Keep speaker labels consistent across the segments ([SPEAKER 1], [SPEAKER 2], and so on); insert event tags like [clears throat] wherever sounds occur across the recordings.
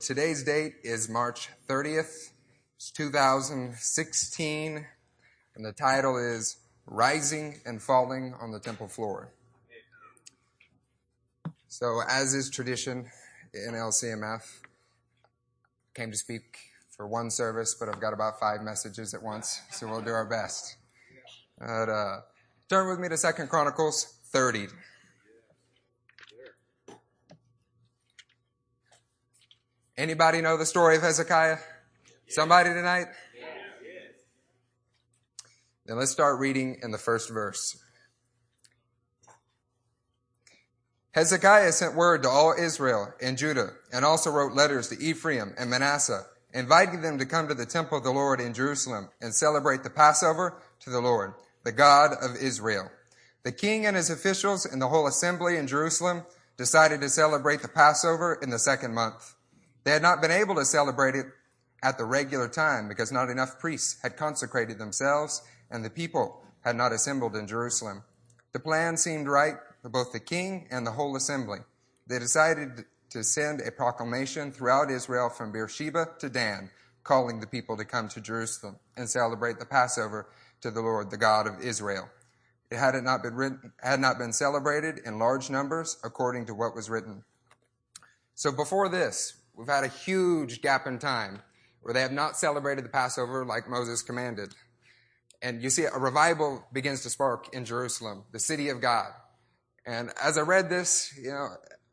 [SPEAKER 1] Today's date is March 30th, 2016, and the title is Rising and Falling on the Temple Floor. So, as is tradition in LCMF, came to speak for one service, but I've got about five messages at once, so we'll do our best. But, uh, turn with me to Second Chronicles 30. Anybody know the story of Hezekiah? Somebody tonight? Then let's start reading in the first verse. Hezekiah sent word to all Israel and Judah and also wrote letters to Ephraim and Manasseh, inviting them to come to the temple of the Lord in Jerusalem and celebrate the Passover to the Lord, the God of Israel. The king and his officials and the whole assembly in Jerusalem decided to celebrate the Passover in the second month. They had not been able to celebrate it at the regular time because not enough priests had consecrated themselves and the people had not assembled in Jerusalem. The plan seemed right for both the king and the whole assembly. They decided to send a proclamation throughout Israel from Beersheba to Dan, calling the people to come to Jerusalem and celebrate the Passover to the Lord, the God of Israel. It had it not been written, had not been celebrated in large numbers according to what was written. So before this, we've had a huge gap in time where they have not celebrated the Passover like Moses commanded. And you see, a revival begins to spark in Jerusalem, the city of God. And as I read this, you know,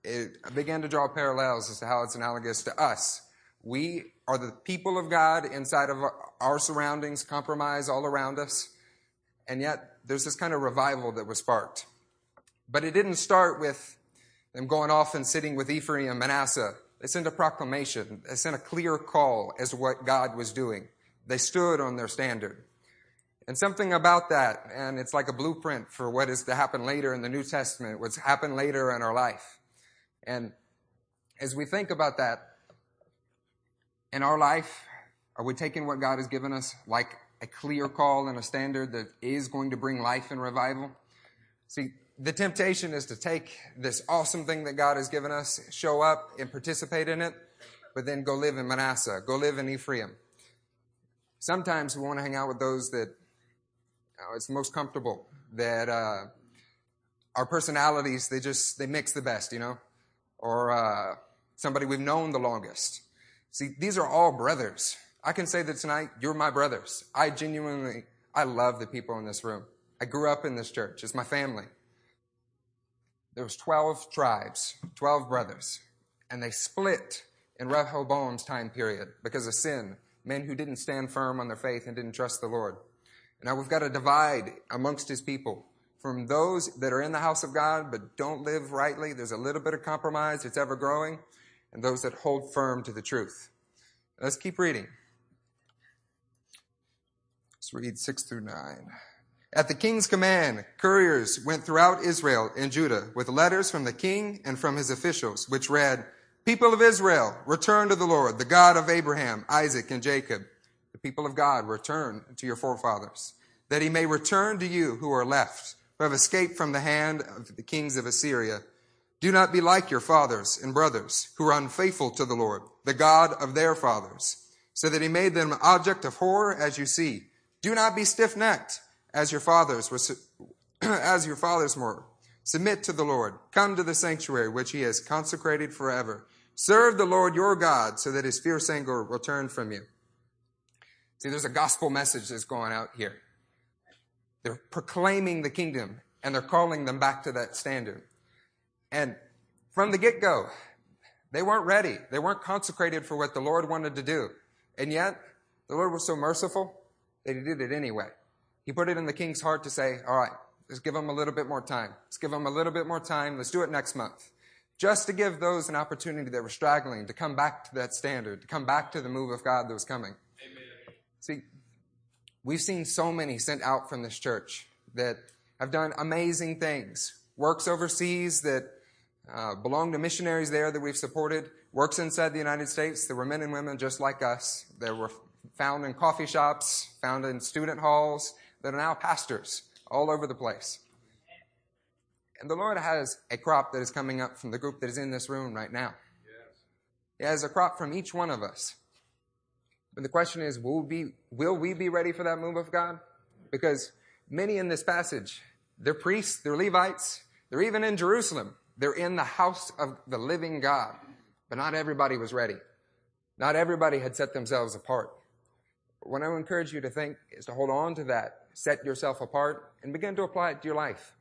[SPEAKER 1] it, I began to draw parallels as to how it's analogous to us. We are the people of God inside of our surroundings, compromise all around us. And yet, there's this kind of revival that was sparked. But it didn't start with them going off and sitting with Ephraim and Manasseh. They sent a proclamation. They sent a clear call as what God was doing. They stood on their standard. And something about that, and it's like a blueprint for what is to happen later in the New Testament, what's happened later in our life. And as we think about that, in our life, are we taking what God has given us like a clear call and a standard that is going to bring life and revival? See, the temptation is to take this awesome thing that God has given us, show up and participate in it, but then go live in Manasseh, go live in Ephraim. Sometimes we want to hang out with those that it's most comfortable that uh, our personalities they just they mix the best, you know, or uh, somebody we've known the longest. See, these are all brothers. I can say that tonight, you're my brothers. I genuinely, I love the people in this room. I grew up in this church. It's my family. There was 12 tribes, 12 brothers, and they split in Rehoboam's time period because of sin. Men who didn't stand firm on their faith and didn't trust the Lord. Now we've got to divide amongst his people from those that are in the house of God but don't live rightly. There's a little bit of compromise. It's ever growing. And those that hold firm to the truth. Let's keep reading. Let's read six through nine. At the king's command, couriers went throughout Israel and Judah with letters from the king and from his officials, which read, People of Israel, return to the Lord, the God of Abraham, Isaac, and Jacob the people of God, return to your forefathers, that he may return to you who are left, who have escaped from the hand of the kings of Assyria. Do not be like your fathers and brothers, who are unfaithful to the Lord, the God of their fathers, so that he made them an object of horror as you see. Do not be stiff-necked, as your fathers were, [clears throat] as your fathers were. Submit to the Lord. Come to the sanctuary which he has consecrated forever. Serve the Lord your God, so that his fierce anger will turn from you See, there's a gospel message that's going out here. They're proclaiming the kingdom and they're calling them back to that standard. And from the get go, they weren't ready. They weren't consecrated for what the Lord wanted to do. And yet, the Lord was so merciful that he did it anyway. He put it in the king's heart to say, all right, let's give them a little bit more time. Let's give them a little bit more time. Let's do it next month. Just to give those an opportunity that were straggling to come back to that standard, to come back to the move of God that was coming. Amen. See, we've seen so many sent out from this church that have done amazing things. Works overseas that uh, belong to missionaries there that we've supported. Works inside the United States. There were men and women just like us. They were found in coffee shops, found in student halls, that are now pastors all over the place. And the Lord has a crop that is coming up from the group that is in this room right now. He has a crop from each one of us. But the question is, will we, will we be ready for that move of God? Because many in this passage, they're priests, they're Levites, they're even in Jerusalem. They're in the house of the living God. But not everybody was ready. Not everybody had set themselves apart. What I would encourage you to think is to hold on to that, set yourself apart, and begin to apply it to your life.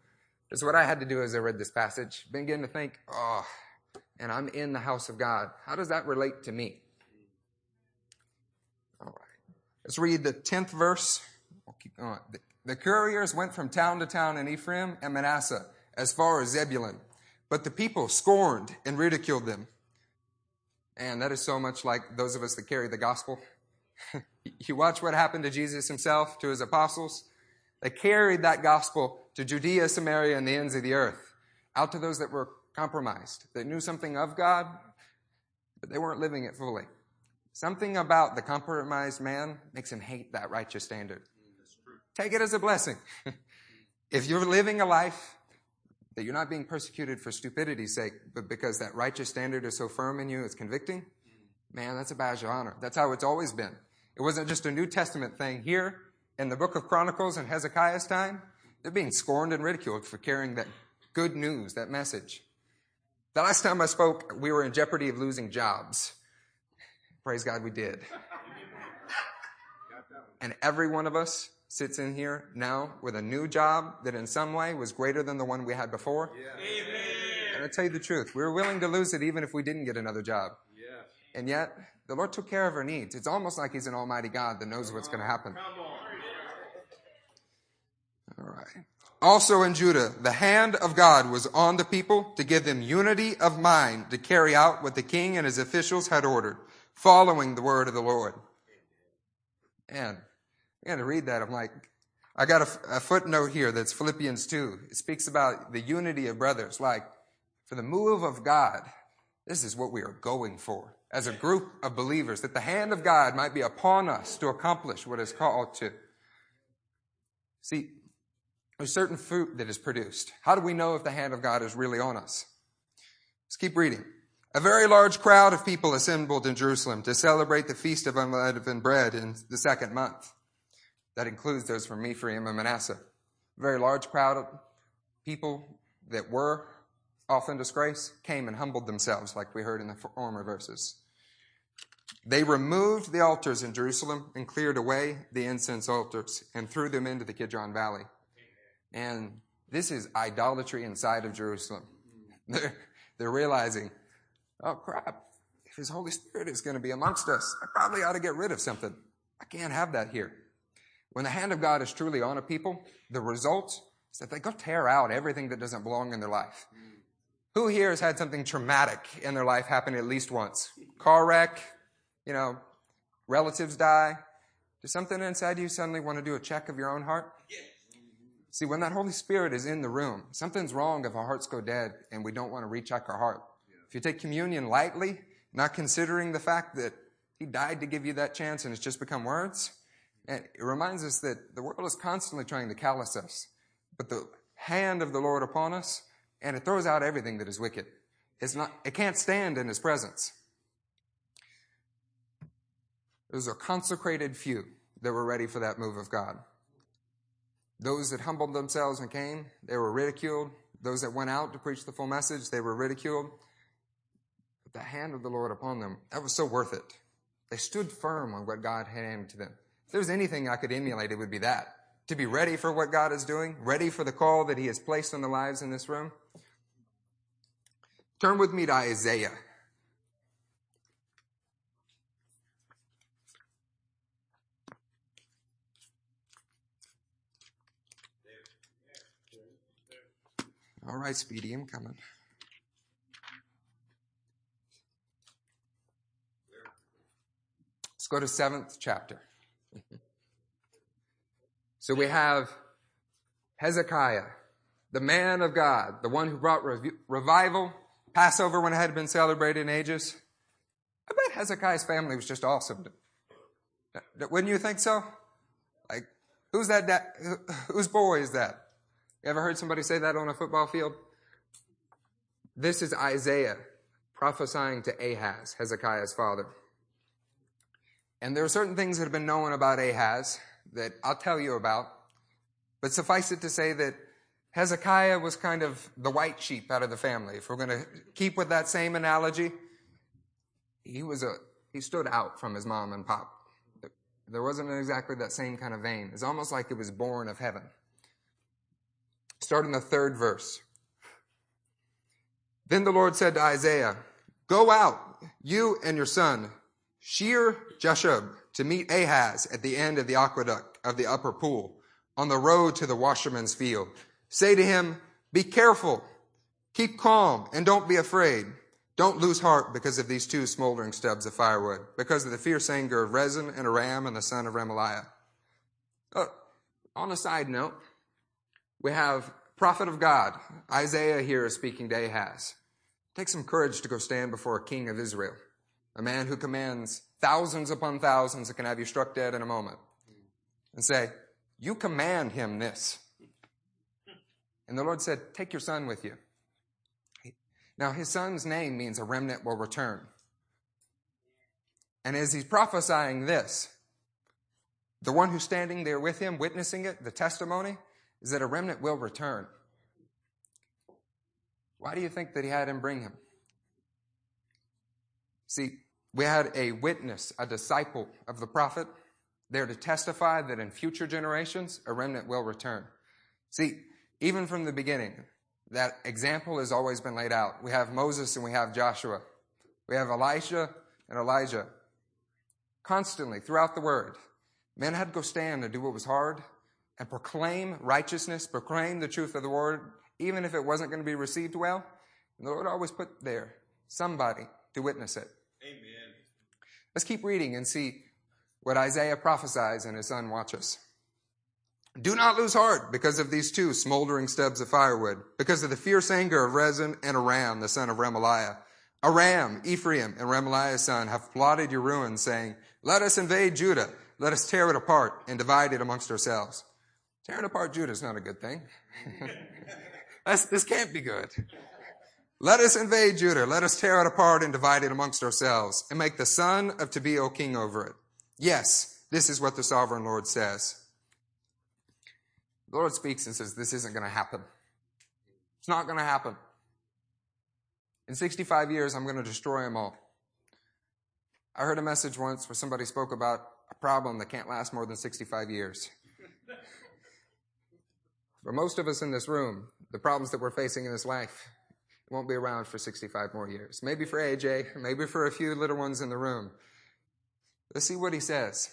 [SPEAKER 1] That's what I had to do as I read this passage. Begin to think, oh, and I'm in the house of God. How does that relate to me? All right. Let's read the 10th verse. We'll keep going. The, the couriers went from town to town in Ephraim and Manasseh as far as Zebulun, but the people scorned and ridiculed them. And that is so much like those of us that carry the gospel. [laughs] you watch what happened to Jesus himself, to his apostles. They carried that gospel to Judea, Samaria, and the ends of the earth, out to those that were compromised, that knew something of God, but they weren't living it fully. Something about the compromised man makes him hate that righteous standard. Take it as a blessing. [laughs] if you're living a life that you're not being persecuted for stupidity's sake, but because that righteous standard is so firm in you, it's convicting, man, that's a badge of honor. That's how it's always been. It wasn't just a New Testament thing. Here, in the book of Chronicles in Hezekiah's time, they're being scorned and ridiculed for carrying that good news, that message. The last time I spoke, we were in jeopardy of losing jobs. Praise God, we did. And every one of us sits in here now with a new job that in some way was greater than the one we had before. Yeah. And I tell you the truth, we were willing to lose it even if we didn't get another job. Yes. And yet, the Lord took care of her needs. It's almost like He's an almighty God that knows what's going to happen. All right. Also in Judah, the hand of God was on the people to give them unity of mind to carry out what the king and his officials had ordered, following the word of the Lord. And I got to read that. I'm like, I got a, a footnote here that's Philippians 2. It speaks about the unity of brothers. Like, for the move of God, this is what we are going for as a group of believers, that the hand of God might be upon us to accomplish what is called to. See, there's certain fruit that is produced. How do we know if the hand of God is really on us? Let's keep reading. A very large crowd of people assembled in Jerusalem to celebrate the feast of unleavened bread in the second month. That includes those from Ephraim and Manasseh. A very large crowd of people that were often disgrace, came and humbled themselves, like we heard in the former verses. They removed the altars in Jerusalem and cleared away the incense altars and threw them into the Kidron Valley. And this is idolatry inside of Jerusalem. [laughs] They're, they're realizing, oh crap, if His Holy Spirit is going to be amongst us, I probably ought to get rid of something. I can't have that here. When the hand of God is truly on a people, the result is that they go tear out everything that doesn't belong in their life. Who here has had something traumatic in their life happen at least once? Car wreck, you know, relatives die. Does something inside you suddenly want to do a check of your own heart? See, when that Holy Spirit is in the room, something's wrong if our hearts go dead and we don't want to recheck our heart. If you take communion lightly, not considering the fact that He died to give you that chance and it's just become words, and it reminds us that the world is constantly trying to callous us, but the hand of the Lord upon us, and it throws out everything that is wicked. It's not, it can't stand in His presence. Those are consecrated few that were ready for that move of God. Those that humbled themselves and came, they were ridiculed. Those that went out to preach the full message, they were ridiculed. But the hand of the Lord upon them, that was so worth it. They stood firm on what God had handed to them. If there's anything I could emulate, it would be that. To be ready for what God is doing, ready for the call that He has placed on the lives in this room. Turn with me to Isaiah. All right, Speedy, I'm coming. Let's go to seventh chapter. [laughs] so we have Hezekiah, the man of God, the one who brought rev- revival, Passover when it had been celebrated in ages. I bet Hezekiah's family was just awesome. Wouldn't you think so? Like, who's that? Da- whose boy is that? You ever heard somebody say that on a football field? This is Isaiah, prophesying to Ahaz, Hezekiah's father. And there are certain things that have been known about Ahaz that I'll tell you about. But suffice it to say that Hezekiah was kind of the white sheep out of the family. If we're going to keep with that same analogy, he was a, he stood out from his mom and pop. There wasn't exactly that same kind of vein. It's almost like it was born of heaven. Start in the third verse. Then the Lord said to Isaiah, Go out, you and your son, Shear Jashub, to meet Ahaz at the end of the aqueduct of the upper pool, on the road to the washerman's field. Say to him, Be careful, keep calm, and don't be afraid. Don't lose heart because of these two smoldering stubs of firewood, because of the fierce anger of Rezin and Aram and the son of Remaliah. Uh, on a side note, we have prophet of God. Isaiah here is speaking to Ahaz. Take some courage to go stand before a king of Israel, a man who commands thousands upon thousands that can have you struck dead in a moment, and say, You command him this. And the Lord said, Take your son with you. Now, his son's name means a remnant will return. And as he's prophesying this, the one who's standing there with him, witnessing it, the testimony, is that a remnant will return. Why do you think that he had him bring him? See, we had a witness, a disciple of the prophet, there to testify that in future generations, a remnant will return. See, even from the beginning, that example has always been laid out. We have Moses and we have Joshua. We have Elisha and Elijah. Constantly, throughout the word, men had to go stand and do what was hard and proclaim righteousness, proclaim the truth of the word, even if it wasn't going to be received well. And the Lord always put there somebody to witness it. Let's keep reading and see what Isaiah prophesies and his son watches. Do not lose heart because of these two smoldering stubs of firewood, because of the fierce anger of Rezin and Aram, the son of Remaliah. Aram, Ephraim, and Remaliah's son have plotted your ruin, saying, Let us invade Judah. Let us tear it apart and divide it amongst ourselves. Tearing apart Judah is not a good thing. [laughs] this can't be good. Let us invade Judah. Let us tear it apart and divide it amongst ourselves and make the son of Tabeel king over it. Yes, this is what the sovereign Lord says. The Lord speaks and says, This isn't going to happen. It's not going to happen. In 65 years, I'm going to destroy them all. I heard a message once where somebody spoke about a problem that can't last more than 65 years. [laughs] For most of us in this room, the problems that we're facing in this life won't be around for 65 more years. Maybe for AJ, maybe for a few little ones in the room. Let's see what he says.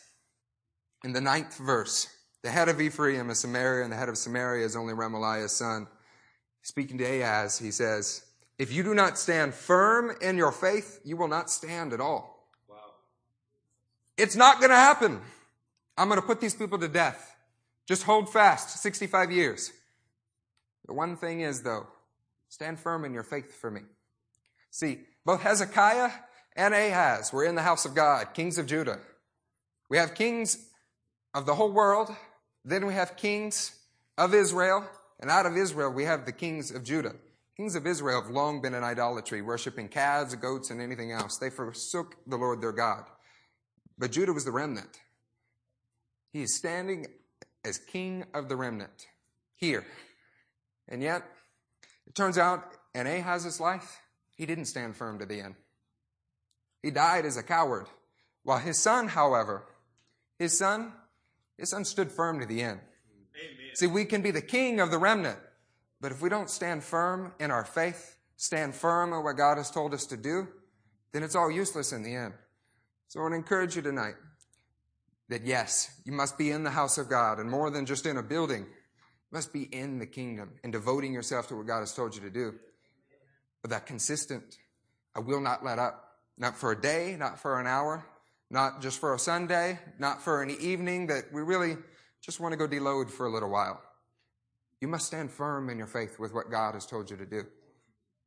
[SPEAKER 1] In the ninth verse, the head of Ephraim is Samaria, and the head of Samaria is only Remaliah's son. Speaking to Ahaz, he says, If you do not stand firm in your faith, you will not stand at all. Wow. It's not going to happen. I'm going to put these people to death. Just hold fast 65 years. The one thing is, though, stand firm in your faith for me. See, both Hezekiah and Ahaz were in the house of God, kings of Judah. We have kings of the whole world then we have kings of Israel, and out of Israel we have the kings of Judah. Kings of Israel have long been in idolatry, worshiping calves, goats, and anything else. They forsook the Lord their God. But Judah was the remnant. He is standing as king of the remnant here. And yet, it turns out in Ahaz's life, he didn't stand firm to the end. He died as a coward. While his son, however, his son his son stood firm to the end. Amen. See, we can be the king of the remnant, but if we don't stand firm in our faith, stand firm in what God has told us to do, then it's all useless in the end. So I want to encourage you tonight that yes, you must be in the house of God and more than just in a building, must be in the kingdom and devoting yourself to what God has told you to do. But that consistent, I will not let up. Not for a day, not for an hour, not just for a Sunday, not for an evening that we really just want to go deload for a little while. You must stand firm in your faith with what God has told you to do.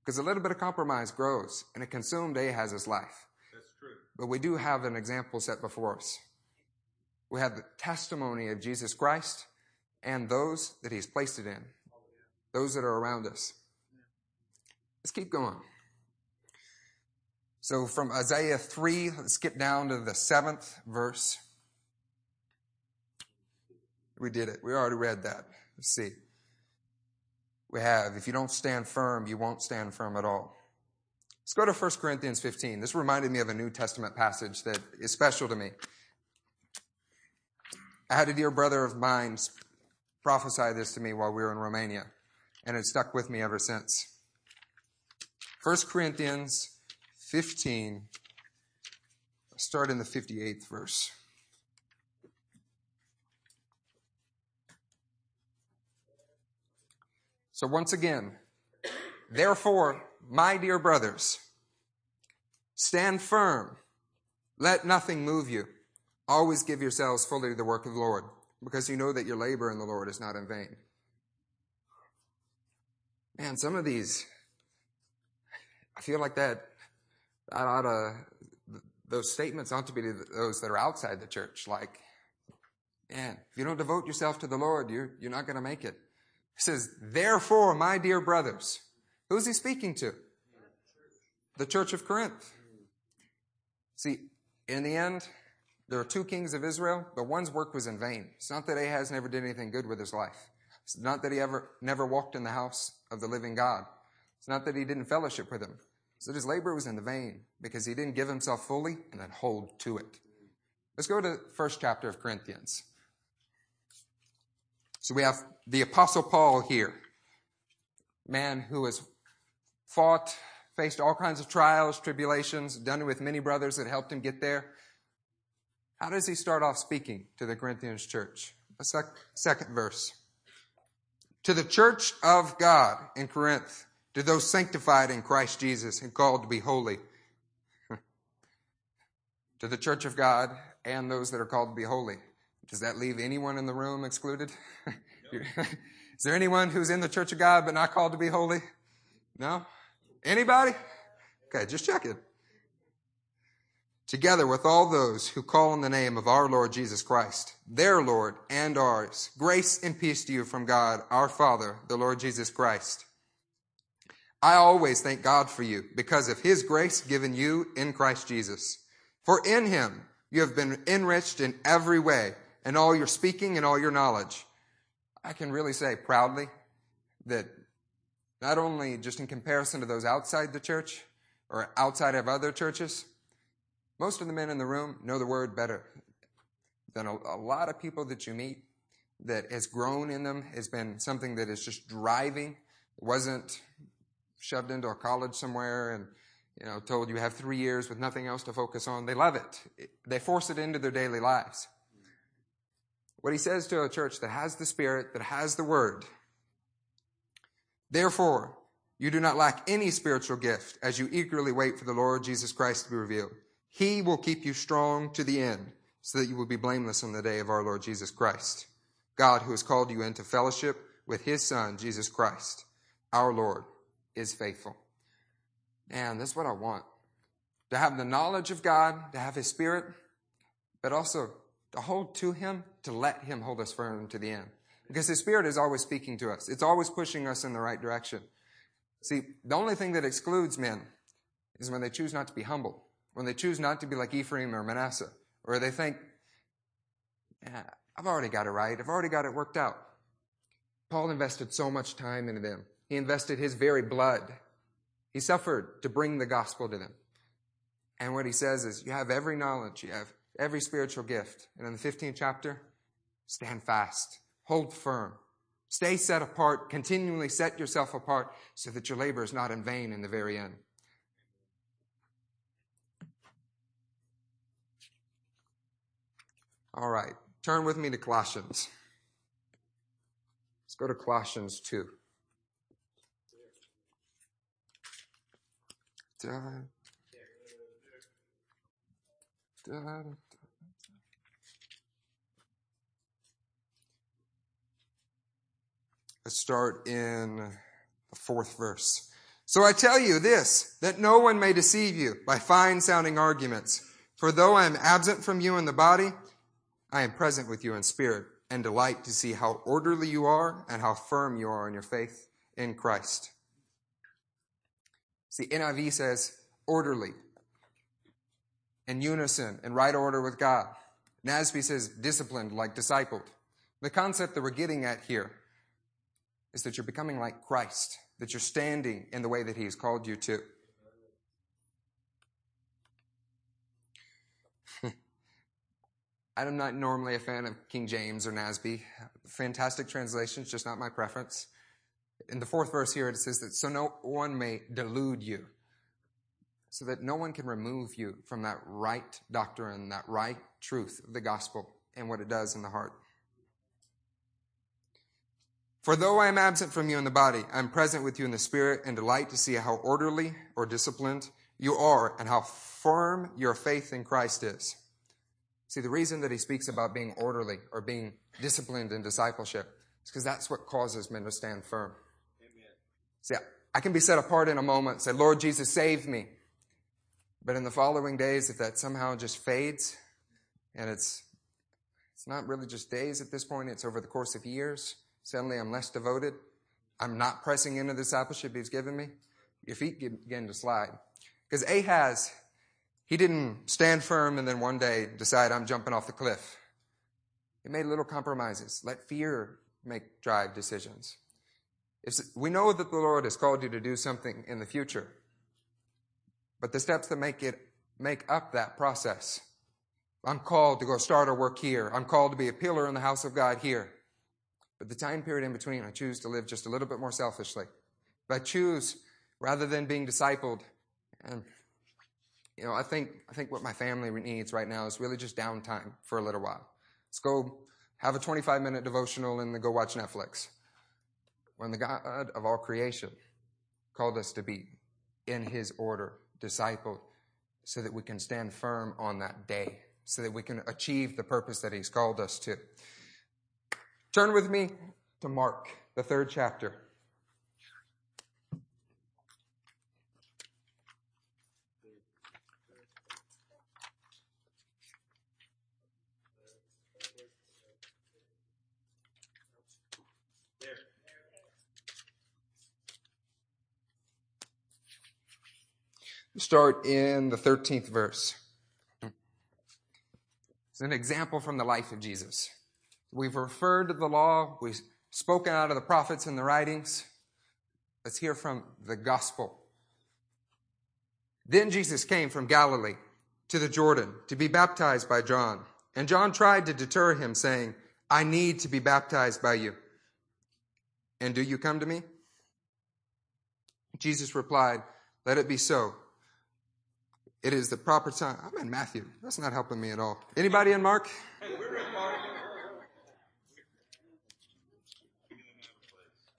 [SPEAKER 1] Because a little bit of compromise grows, and it consumed Ahaz's life. That's true. But we do have an example set before us. We have the testimony of Jesus Christ and those that He's placed it in, those that are around us. Let's keep going. So from Isaiah 3, let's skip down to the seventh verse. We did it. We already read that. Let's see. We have, if you don't stand firm, you won't stand firm at all. Let's go to 1 Corinthians 15. This reminded me of a New Testament passage that is special to me. I had a dear brother of mine prophesy this to me while we were in Romania, and it stuck with me ever since. 1 Corinthians 15, start in the 58th verse. So once again, therefore, my dear brothers, stand firm. Let nothing move you. Always give yourselves fully to the work of the Lord, because you know that your labor in the Lord is not in vain. Man, some of these I feel like that, that ought to, those statements ought to be those that are outside the church. Like, man, if you don't devote yourself to the Lord, you're, you're not going to make it. He says, therefore, my dear brothers, who's he speaking to? The church of Corinth. See, in the end, there are two kings of Israel, but one's work was in vain. It's not that Ahaz never did anything good with his life. It's not that he ever, never walked in the house of the living God. It's not that he didn't fellowship with him. It's that his labor was in the vain because he didn't give himself fully and then hold to it. Let's go to the first chapter of Corinthians. So we have the apostle Paul here. Man who has fought, faced all kinds of trials, tribulations, done it with many brothers that helped him get there. How does he start off speaking to the Corinthians church? A sec- second verse. To the church of God in Corinth, to those sanctified in Christ Jesus and called to be holy. [laughs] to the church of God and those that are called to be holy. Does that leave anyone in the room excluded? [laughs] Is there anyone who's in the church of God but not called to be holy? No? Anybody? Okay, just check it. Together with all those who call on the name of our Lord Jesus Christ, their Lord and ours, grace and peace to you from God, our Father, the Lord Jesus Christ. I always thank God for you because of his grace given you in Christ Jesus. For in him you have been enriched in every way, in all your speaking and all your knowledge. I can really say proudly that not only just in comparison to those outside the church or outside of other churches, most of the men in the room know the word better than a, a lot of people that you meet that has grown in them, has been something that is just driving. It wasn't shoved into a college somewhere and you know told you have three years with nothing else to focus on. They love it. They force it into their daily lives. What he says to a church that has the Spirit, that has the Word. Therefore, you do not lack any spiritual gift as you eagerly wait for the Lord Jesus Christ to be revealed. He will keep you strong to the end so that you will be blameless on the day of our Lord Jesus Christ. God, who has called you into fellowship with his Son, Jesus Christ, our Lord is faithful. Man, that's what I want. To have the knowledge of God, to have His Spirit, but also to hold to Him, to let Him hold us firm to the end. Because His Spirit is always speaking to us. It's always pushing us in the right direction. See, the only thing that excludes men is when they choose not to be humble, when they choose not to be like Ephraim or Manasseh, or they think, yeah, I've already got it right. I've already got it worked out. Paul invested so much time into them. He invested his very blood. He suffered to bring the gospel to them. And what he says is, you have every knowledge, you have every spiritual gift. And in the 15th chapter, stand fast, hold firm, stay set apart, continually set yourself apart so that your labor is not in vain in the very end. All right, turn with me to Colossians. Let's go to Colossians 2. Da, da, da, Let's start in the fourth verse. So I tell you this, that no one may deceive you by fine sounding arguments. For though I am absent from you in the body, I am present with you in spirit and delight to see how orderly you are and how firm you are in your faith in Christ. See, NIV says orderly. in unison, in right order with God. NASB says disciplined, like discipled. The concept that we're getting at here is that you're becoming like Christ, that you're standing in the way that He has called you to. I'm not normally a fan of King James or NASB. Fantastic translations, just not my preference. In the fourth verse here, it says that so no one may delude you, so that no one can remove you from that right doctrine, that right truth of the gospel and what it does in the heart. For though I am absent from you in the body, I am present with you in the spirit and delight to see how orderly or disciplined you are and how firm your faith in Christ is. See, the reason that he speaks about being orderly or being disciplined in discipleship is because that's what causes men to stand firm. Amen. See, I can be set apart in a moment, say, Lord Jesus, save me. But in the following days, if that somehow just fades, and it's, it's not really just days at this point, it's over the course of years, suddenly I'm less devoted. I'm not pressing into the discipleship he's given me. Your feet begin to slide. Because Ahaz he didn't stand firm and then one day decide I'm jumping off the cliff. He made little compromises. Let fear make drive decisions. If we know that the Lord has called you to do something in the future, but the steps that make it make up that process. I'm called to go start a work here. I'm called to be a pillar in the house of God here. But the time period in between, I choose to live just a little bit more selfishly. But I choose, rather than being discipled and you know, I think, I think what my family needs right now is really just downtime for a little while. Let's go have a 25 minute devotional and then go watch Netflix. When the God of all creation called us to be in his order, discipled, so that we can stand firm on that day, so that we can achieve the purpose that he's called us to. Turn with me to Mark, the third chapter. Start in the 13th verse. It's an example from the life of Jesus. We've referred to the law, we've spoken out of the prophets and the writings. Let's hear from the gospel. Then Jesus came from Galilee to the Jordan to be baptized by John. And John tried to deter him, saying, I need to be baptized by you. And do you come to me? Jesus replied, Let it be so. It is the proper time. I'm in Matthew. That's not helping me at all. Anybody in Mark?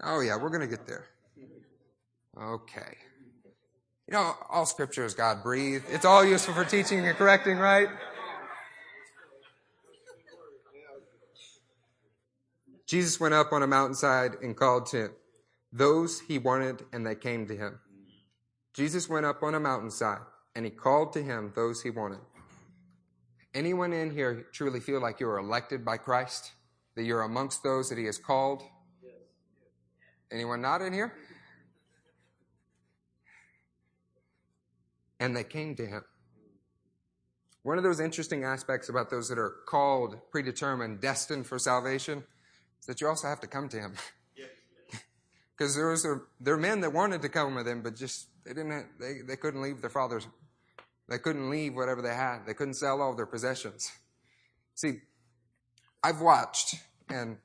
[SPEAKER 1] Oh, yeah, we're going to get there. Okay. You know, all scripture is God breathed. It's all useful for teaching and correcting, right? Jesus went up on a mountainside and called to those he wanted, and they came to him. Jesus went up on a mountainside and he called to him those he wanted. Anyone in here truly feel like you're elected by Christ? That you're amongst those that he has called? Anyone not in here? And they came to him. One of those interesting aspects about those that are called, predetermined, destined for salvation is that you also have to come to him. Because [laughs] there was a, there are men that wanted to come with him, but just they didn't they, they couldn't leave their father's they couldn't leave whatever they had. They couldn't sell all their possessions. See, I've watched, and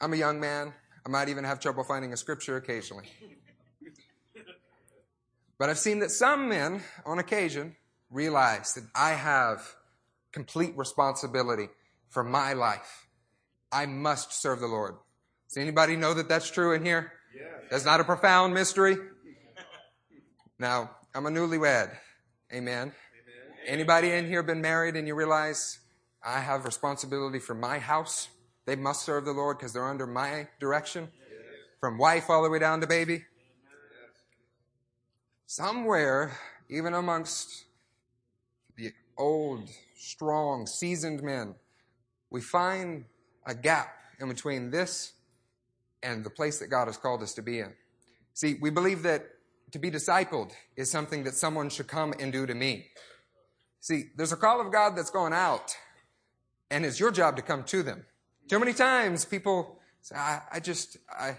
[SPEAKER 1] I'm a young man. I might even have trouble finding a scripture occasionally. But I've seen that some men, on occasion, realize that I have complete responsibility for my life. I must serve the Lord. Does anybody know that that's true in here? Yeah. That's not a profound mystery. Now, I'm a newlywed. Amen. Amen. Anybody in here been married and you realize I have responsibility for my house? They must serve the Lord because they're under my direction. Yes. From wife all the way down to baby. Yes. Somewhere, even amongst the old, strong, seasoned men, we find a gap in between this and the place that God has called us to be in. See, we believe that to be discipled is something that someone should come and do to me. See, there's a call of God that's going out, and it's your job to come to them. Too many times people say, I, I just, I,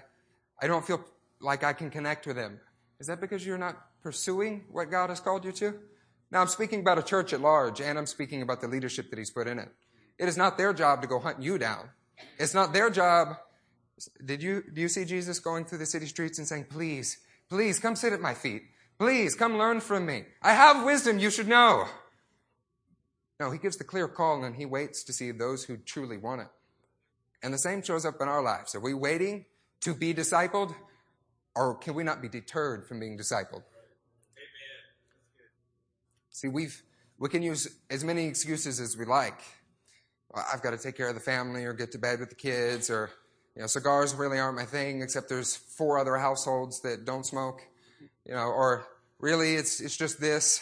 [SPEAKER 1] I don't feel like I can connect with them. Is that because you're not pursuing what God has called you to? Now I'm speaking about a church at large, and I'm speaking about the leadership that He's put in it. It is not their job to go hunt you down. It's not their job. Did you, do you see Jesus going through the city streets and saying, please, please come sit at my feet. Please come learn from me. I have wisdom you should know. No, he gives the clear call and he waits to see those who truly want it. And the same shows up in our lives. Are we waiting to be discipled or can we not be deterred from being discipled? See, we've, we can use as many excuses as we like. I've got to take care of the family or get to bed with the kids or, you know, cigars really aren't my thing except there's four other households that don't smoke, you know, or really it's, it's just this.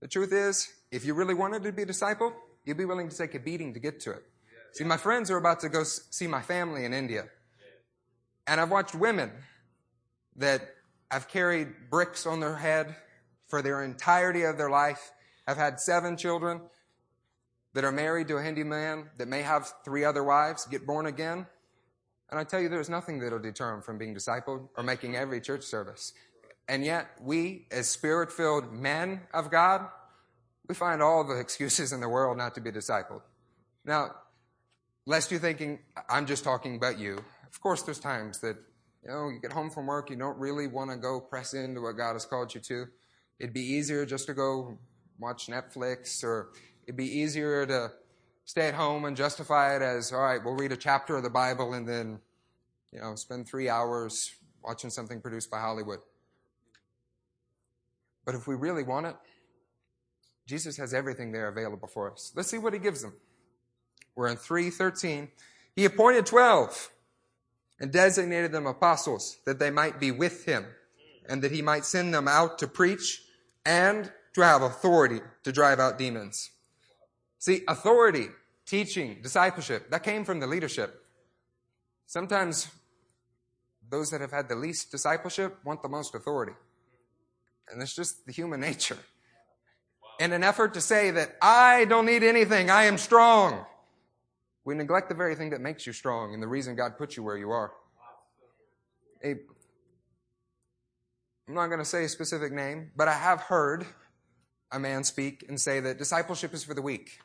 [SPEAKER 1] The truth is, if you really wanted to be a disciple, you'd be willing to take a beating to get to it. See, my friends are about to go see my family in India. And I've watched women that have carried bricks on their head for their entirety of their life, have had seven children, that are married to a Hindu man that may have three other wives get born again. And I tell you, there's nothing that'll deter them from being discipled or making every church service. And yet, we, as spirit filled men of God, we find all the [laughs] excuses in the world not to be discipled. Now, lest you're thinking, I'm just talking about you. Of course, there's times that, you know, you get home from work, you don't really want to go press into what God has called you to. It'd be easier just to go watch Netflix or It'd be easier to stay at home and justify it as, all right, we'll read a chapter of the Bible and then, you know, spend three hours watching something produced by Hollywood. But if we really want it, Jesus has everything there available for us. Let's see what he gives them. We're in 313. He appointed 12 and designated them apostles that they might be with him and that he might send them out to preach and to have authority to drive out demons. See, authority, teaching, discipleship, that came from the leadership. Sometimes those that have had the least discipleship want the most authority. And it's just the human [laughs] nature. In an effort to say that I don't need anything, I am strong, we neglect the very thing that makes you strong and the reason God put you where you are. A, I'm not going to say a specific name, but I have heard a man speak and say that discipleship is for the weak.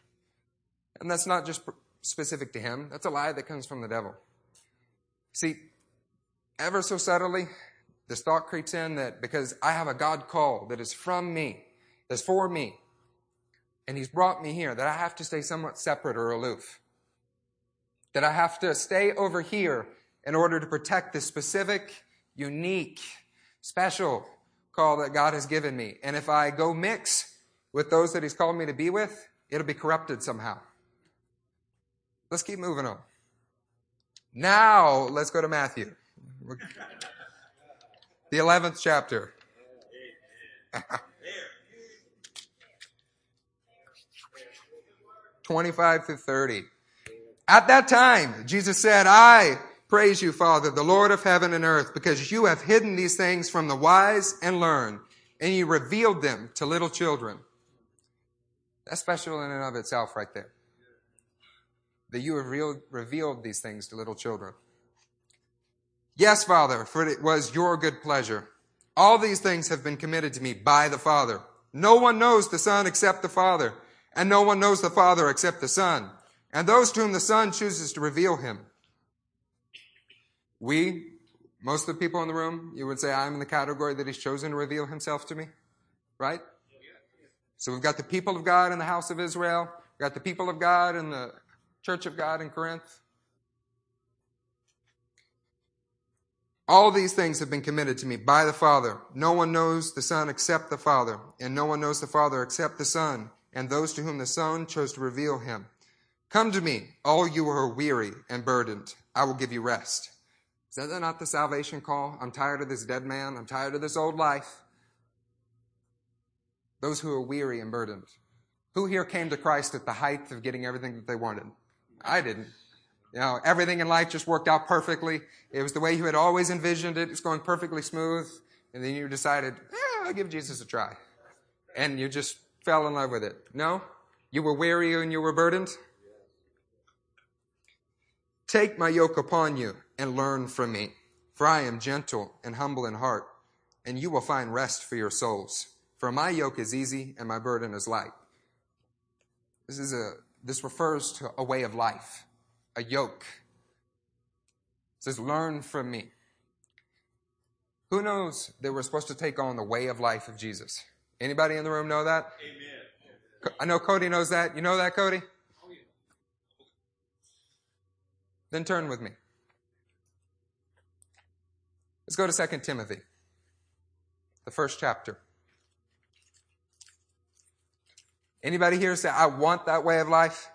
[SPEAKER 1] And that's not just specific to him. That's a lie that comes from the devil. See, ever so subtly, this thought creeps in that because I have a God call that is from me, that's for me, and he's brought me here, that I have to stay somewhat separate or aloof. That I have to stay over here in order to protect this specific, unique, special call that God has given me. And if I go mix with those that he's called me to be with, it'll be corrupted somehow. Let's keep moving on. Now, let's go to Matthew. The 11th chapter. 25 to 30. At that time, Jesus said, I praise you, Father, the Lord of heaven and earth, because you have hidden these things from the wise and learned, and you revealed them to little children. That's special in and of itself right there that you have revealed these things to little children. Yes, Father, for it was your good pleasure. All these things have been committed to me by the Father. No one knows the Son except the Father, and no one knows the Father except the Son, and those to whom the Son chooses to reveal him. We, most of the people in the room, you would say, I'm in the category that he's chosen to reveal himself to me, right? So we've got the people of God in the house of Israel, we've got the people of God in the Church of God in Corinth? All these things have been committed to me by the Father. No one knows the Son except the Father, and no one knows the Father except the Son, and those to whom the Son chose to reveal him. Come to me, all you who are weary and burdened. I will give you rest. Is that not the salvation call? I'm tired of this dead man. I'm tired of this old life. Those who are weary and burdened. Who here came to Christ at the height of getting everything that they wanted? I didn't. You know, everything in life just worked out perfectly. It was the way you had always envisioned it. It was going perfectly smooth. And then you decided, eh, I'll give Jesus a try. And you just fell in love with it. No? You were weary and you were burdened? Take my yoke upon you and learn from me, for I am gentle and humble in heart, and you will find rest for your souls. For my yoke is easy and my burden is light. This is a, this refers to a way of life, a yoke. It says, learn from me. Who knows that we're supposed to take on the way of life of Jesus? Anybody in the room know that? Amen. I know Cody knows that. You know that, Cody? Oh, yeah. Then turn with me. Let's go to 2 Timothy, the first chapter. Anybody here say, I want that way of life?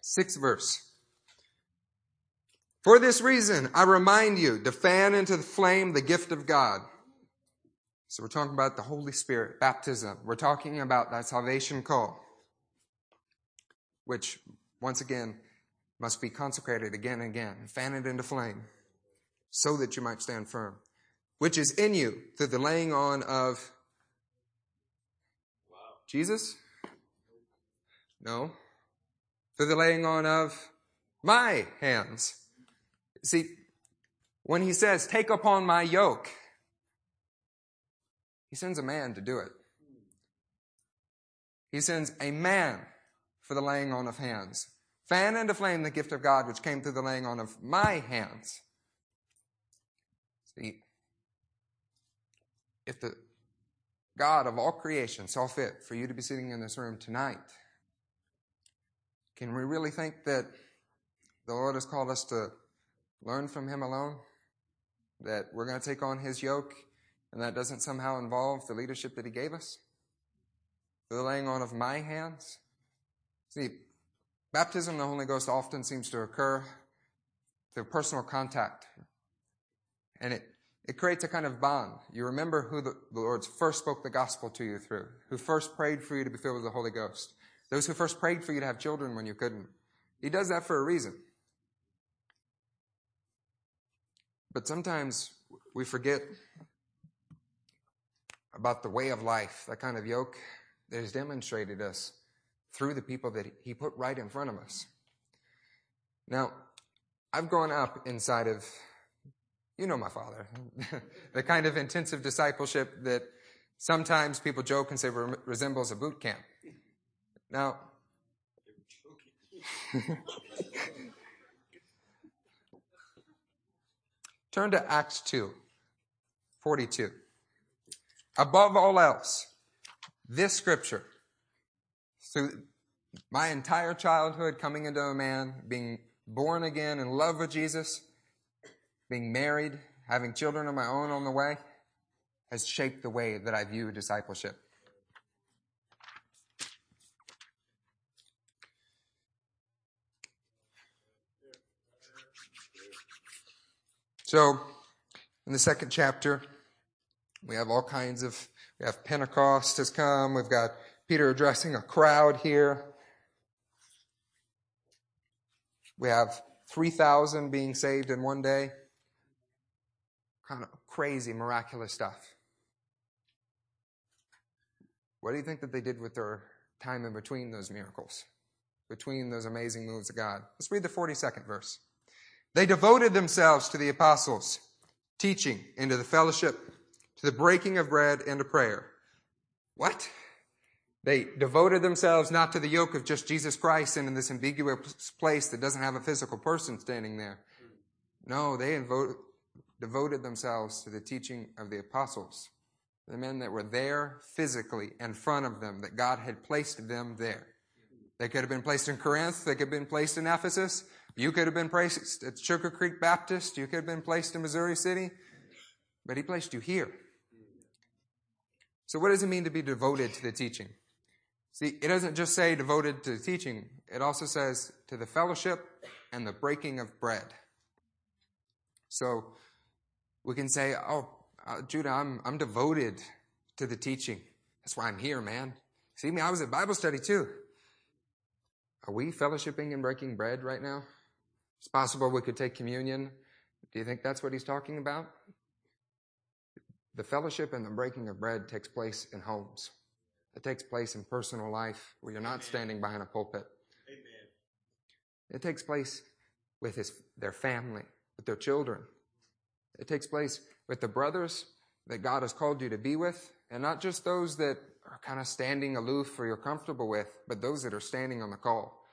[SPEAKER 1] Sixth verse. For this reason, I remind you to fan into the flame the gift of God. So we're talking about the Holy Spirit, baptism. We're talking about that salvation call, which once again must be consecrated again and again. Fan it into flame so that you might stand firm, which is in you through the laying on of. Jesus? No. Through the laying on of my hands. See, when he says, take upon my yoke, he sends a man to do it. He sends a man for the laying on of hands. Fan into flame the gift of God which came through the laying on of my hands. See, if the God of all creation saw fit for you to be sitting in this room tonight, can we really think that the Lord has called us to learn from Him alone? That we're going to take on His yoke and that doesn't somehow involve the leadership that He gave us? The laying on of my hands? See, baptism in the Holy Ghost often seems to occur through personal contact. And it, it creates a kind of bond. You remember who the, Lord first spoke the gospel to you through, who first prayed for you to be filled with the Holy Ghost. Those who first prayed for you to have children when you couldn't. He does that for a reason. But sometimes we forget about the way of life, that kind of yoke that has demonstrated us through the people that he put right in front of us. Now, I've grown up inside of, you know my father, [laughs] the kind of intensive discipleship that sometimes people joke and say resembles a boot camp. Now, [laughs] turn to Acts 2, 42. Above all else, this scripture, through my entire childhood coming into a man, being born again in love with Jesus, being married, having children of my own on the way, has shaped the way that I view discipleship. So, in the second chapter, we have all kinds of, we have Pentecost has come. We've got Peter addressing a crowd here. We have 3,000 being saved in one day. Kind of crazy, miraculous stuff. What do you think that they did with their time in between those miracles? Between those amazing moves of God? Let's read the 42nd verse. They devoted themselves to the apostles' teaching and to the fellowship, to the breaking of bread and to prayer. What? They devoted themselves not to the yoke of just Jesus Christ and in this ambiguous place that doesn't have a physical person standing there. No, they devoted themselves to the teaching of the apostles, the men that were there physically in front of them, that God had placed them there. They could have been placed in Corinth, they could have been placed in Ephesus, you could have been placed at Sugar Creek Baptist. You could have been placed in Missouri City. But he placed you here. So what does it mean to be devoted to the teaching? See, it doesn't just say devoted to the teaching. It also says to the fellowship and the breaking of bread. So we can say, oh, uh, Judah, I'm, I'm devoted to the teaching. That's why I'm here, man. See me, I was at Bible study too. Are we fellowshipping and breaking bread right now? It's possible we could take communion. Do you think that's what he's talking about? The fellowship and the breaking of bread takes place in homes. It takes place in personal life where you're not standing behind a pulpit. Amen. It takes place with his, their family, with their children. It takes place with the brothers that God has called you to be with, and not just those that are kind of standing aloof or you're comfortable with, but those that are standing on the call.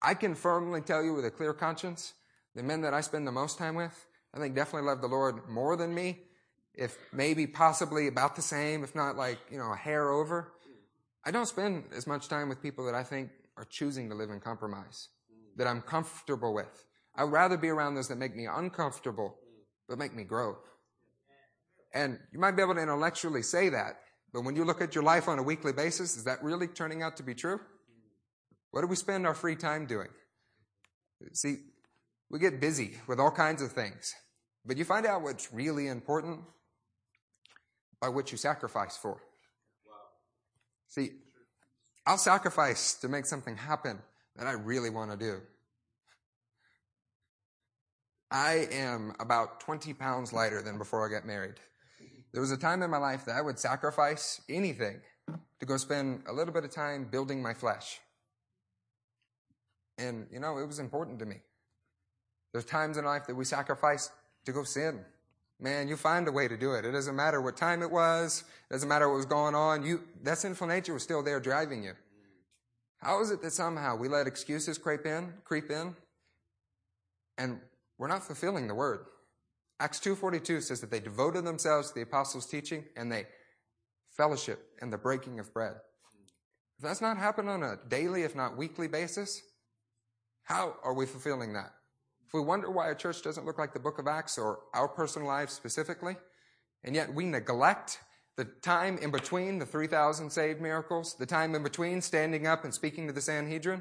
[SPEAKER 1] I can firmly tell you with a clear conscience, the men that I spend the most time with, I think definitely love the Lord more than me, if maybe possibly about the same, if not like, you know, a hair over. I don't spend as much time with people that I think are choosing to live in compromise, that I'm comfortable with. I'd rather be around those that make me uncomfortable, but make me grow. And you might be able to intellectually say that, but when you look at your life on a weekly basis, is that really turning out to be true? What do we spend our free time doing? See, we get busy with all kinds of things, but you find out what's really important by what you sacrifice for. See, I'll sacrifice to make something happen that I really want to do. I am about 20 pounds lighter than before I got married. There was a time in my life that I would sacrifice anything to go spend a little bit of time building my flesh. And, you know, it was important to me. There's times in life that we sacrifice to go sin. Man, you find a way to do it. It doesn't matter what time it was. It doesn't matter what was going on. You, that sinful nature was still there driving you. How is it that somehow we let excuses creep in, creep in, and we're not fulfilling the word? Acts 2.42 says that they devoted themselves to the apostles' teaching and they fellowship and the breaking of bread. If that's not happening on a daily, if not weekly basis, how are we fulfilling that? If we wonder why a church doesn't look like the book of Acts or our personal lives specifically, and yet we neglect the time in between the 3,000 saved miracles, the time in between standing up and speaking to the Sanhedrin,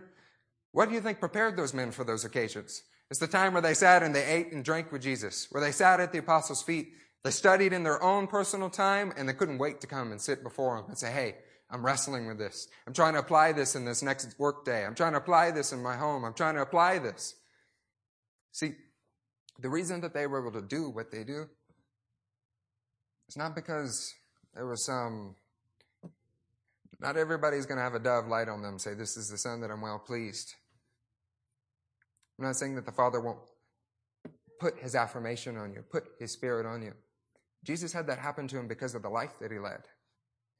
[SPEAKER 1] what do you think prepared those men for those occasions? It's the time where they sat and they ate and drank with Jesus, where they sat at the apostles' feet. They studied in their own personal time and they couldn't wait to come and sit before him and say, Hey, I'm wrestling with this. I'm trying to apply this in this next work day. I'm trying to apply this in my home. I'm trying to apply this. See, the reason that they were able to do what they do is not because there was some, not everybody's going to have a dove light on them say, This is the son that I'm well pleased. I'm not saying that the Father won't put his affirmation on you, put his spirit on you. Jesus had that happen to him because of the life that he led.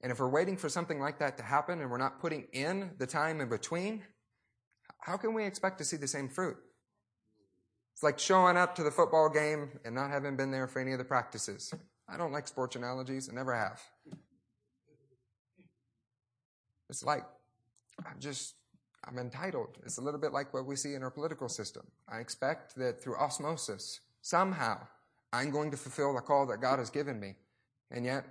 [SPEAKER 1] And if we're waiting for something like that to happen and we're not putting in the time in between, how can we expect to see the same fruit? It's like showing up to the football game and not having been there for any of the practices. I don't like sports analogies, I never have. It's like, I'm just I'm entitled. It's a little bit like what we see in our political system. I expect that through osmosis, somehow, I'm going to fulfill the call that God has given me. And yet,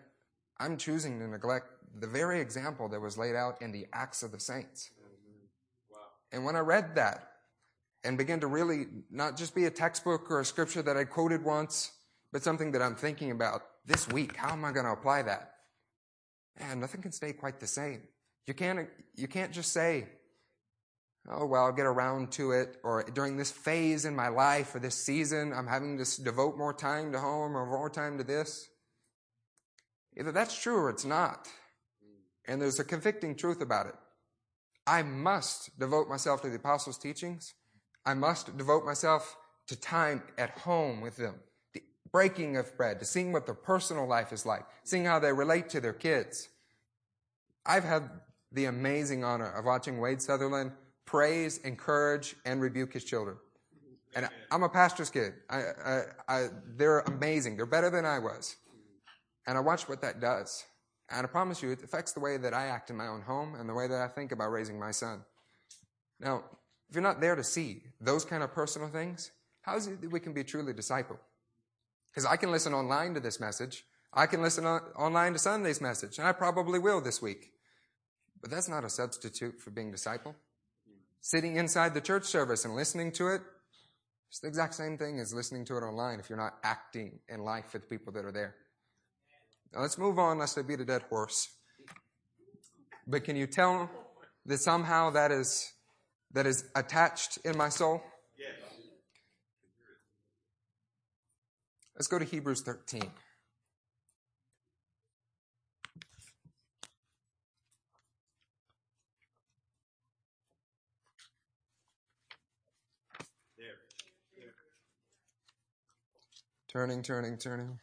[SPEAKER 1] I'm choosing to neglect the very example that was laid out in the Acts of the Saints. Wow. And when I read that and began to really not just be a textbook or a scripture that I quoted once, but something that I'm thinking about this week, how am I going to apply that? And nothing can stay quite the same. You can't, you can't just say, oh, well, I'll get around to it, or during this phase in my life or this season, I'm having to devote more time to home or more time to this. Either that's true or it's not. And there's a convicting truth about it. I must devote myself to the apostles' teachings. I must devote myself to time at home with them, the breaking of bread, to seeing what their personal life is like, seeing how they relate to their kids. I've had the amazing honor of watching Wade Sutherland praise, encourage, and rebuke his children. And I'm a pastor's kid. I, I, I, they're amazing. They're better than I was. And I watch what that does. And I promise you, it affects the way that I act in my own home and the way that I think about raising my son. Now, if you're not there to see those kind of personal things, how is it that we can be truly disciple? Because I can listen online to this message. I can listen on, online to Sunday's message, and I probably will this week. But that's not a substitute for being disciple sitting inside the church service and listening to it, it's the exact same thing as listening to it online if you're not acting in life with the people that are there. Now let's move on lest I beat a dead horse. But can you tell that somehow that is, that is attached in my soul? Yes. Let's go to Hebrews 13. Turning, turning, turning.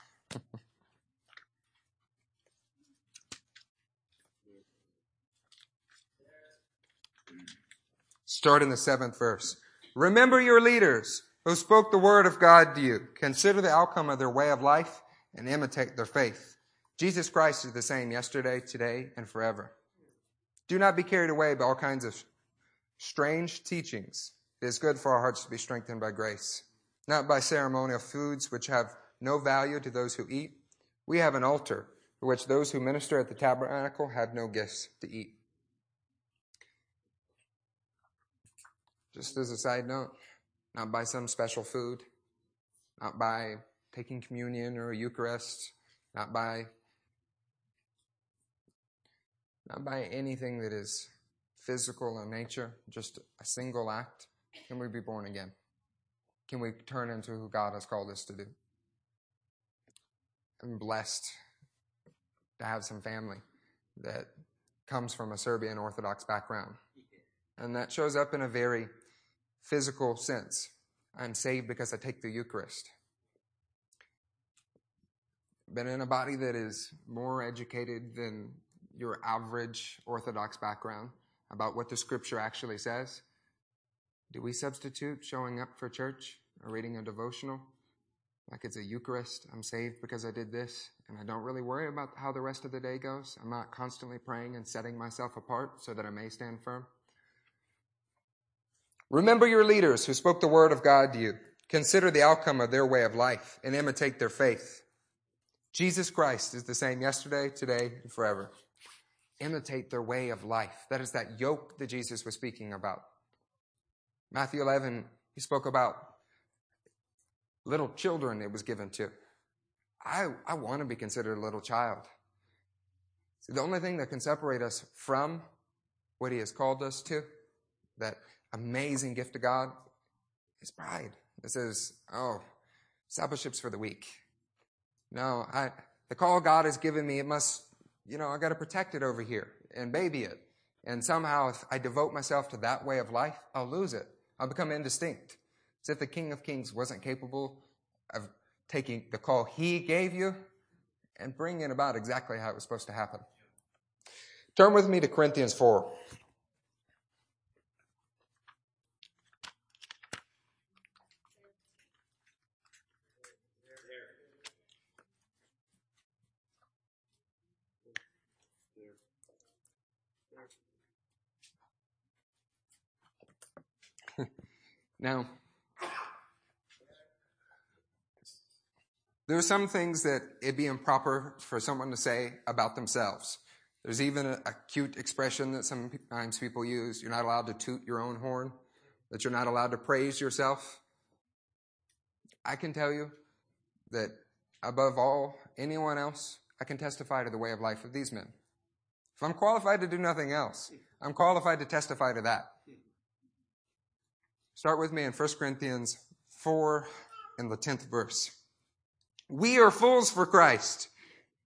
[SPEAKER 1] Start in the seventh verse. Remember your leaders who spoke the word of God to you. Consider the outcome of their way of life and imitate their faith. Jesus Christ is the same yesterday, today, and forever. Do not be carried away by all kinds of strange teachings. It is good for our hearts to be strengthened by grace not by ceremonial foods which have no value to those who eat. We have an altar for which those who minister at the tabernacle have no gifts to eat. Just as a side note, not by some special food, not by taking communion or Eucharist, not by not by anything that is physical in nature, just a single act, can we be born again can we turn into who God has called us to do? I'm blessed to have some family that comes from a Serbian Orthodox background. And that shows up in a very physical sense. I'm saved because I take the Eucharist. Been in a body that is more educated than your average Orthodox background about what the scripture actually says. Do we substitute showing up for church or reading a devotional like it's a Eucharist? I'm saved because I did this, and I don't really worry about how the rest of the day goes. I'm not constantly praying and setting myself apart so that I may stand firm. Remember your leaders who spoke the word of God to you. Consider the outcome of their way of life and imitate their faith. Jesus Christ is the same yesterday, today, and forever. Imitate their way of life. That is that yoke that Jesus was speaking about. Matthew 11, he spoke about little children it was given to. I, I want to be considered a little child. See, the only thing that can separate us from what he has called us to, that amazing gift of God, is pride. It says, oh, discipleship's for the weak. No, I, the call God has given me, it must, you know, I got to protect it over here and baby it. And somehow, if I devote myself to that way of life, I'll lose it. I'll become indistinct. As if the King of Kings wasn't capable of taking the call he gave you and bringing about exactly how it was supposed to happen. Turn with me to Corinthians 4. Now, there are some things that it'd be improper for someone to say about themselves. There's even a, a, cute expression that sometimes people use. You're not allowed to toot your own horn, that you're not allowed to praise yourself. I can tell you that above all anyone else, I can testify to the way of life of these men. If I'm qualified to do nothing else, I'm qualified to testify to that. Start with me in 1 Corinthians 4 in the 10th verse. We are fools for Christ,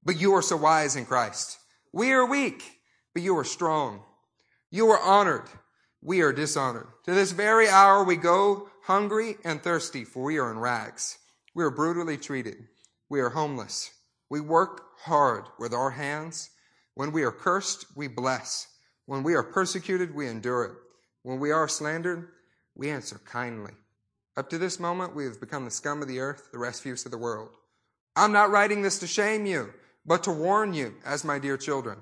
[SPEAKER 1] but you are so wise in Christ. We are weak, but you are strong. You are honored, we are dishonored. To this very hour we go hungry and thirsty, for we are in rags. We are brutally treated. We are homeless. We work hard with our hands. When we are cursed, we bless. When we are persecuted, we endure it. When we are slandered, we answer kindly. Up to this moment, we have become the scum of the earth, the refuse of the world. I'm not writing this to shame you, but to warn you as my dear children.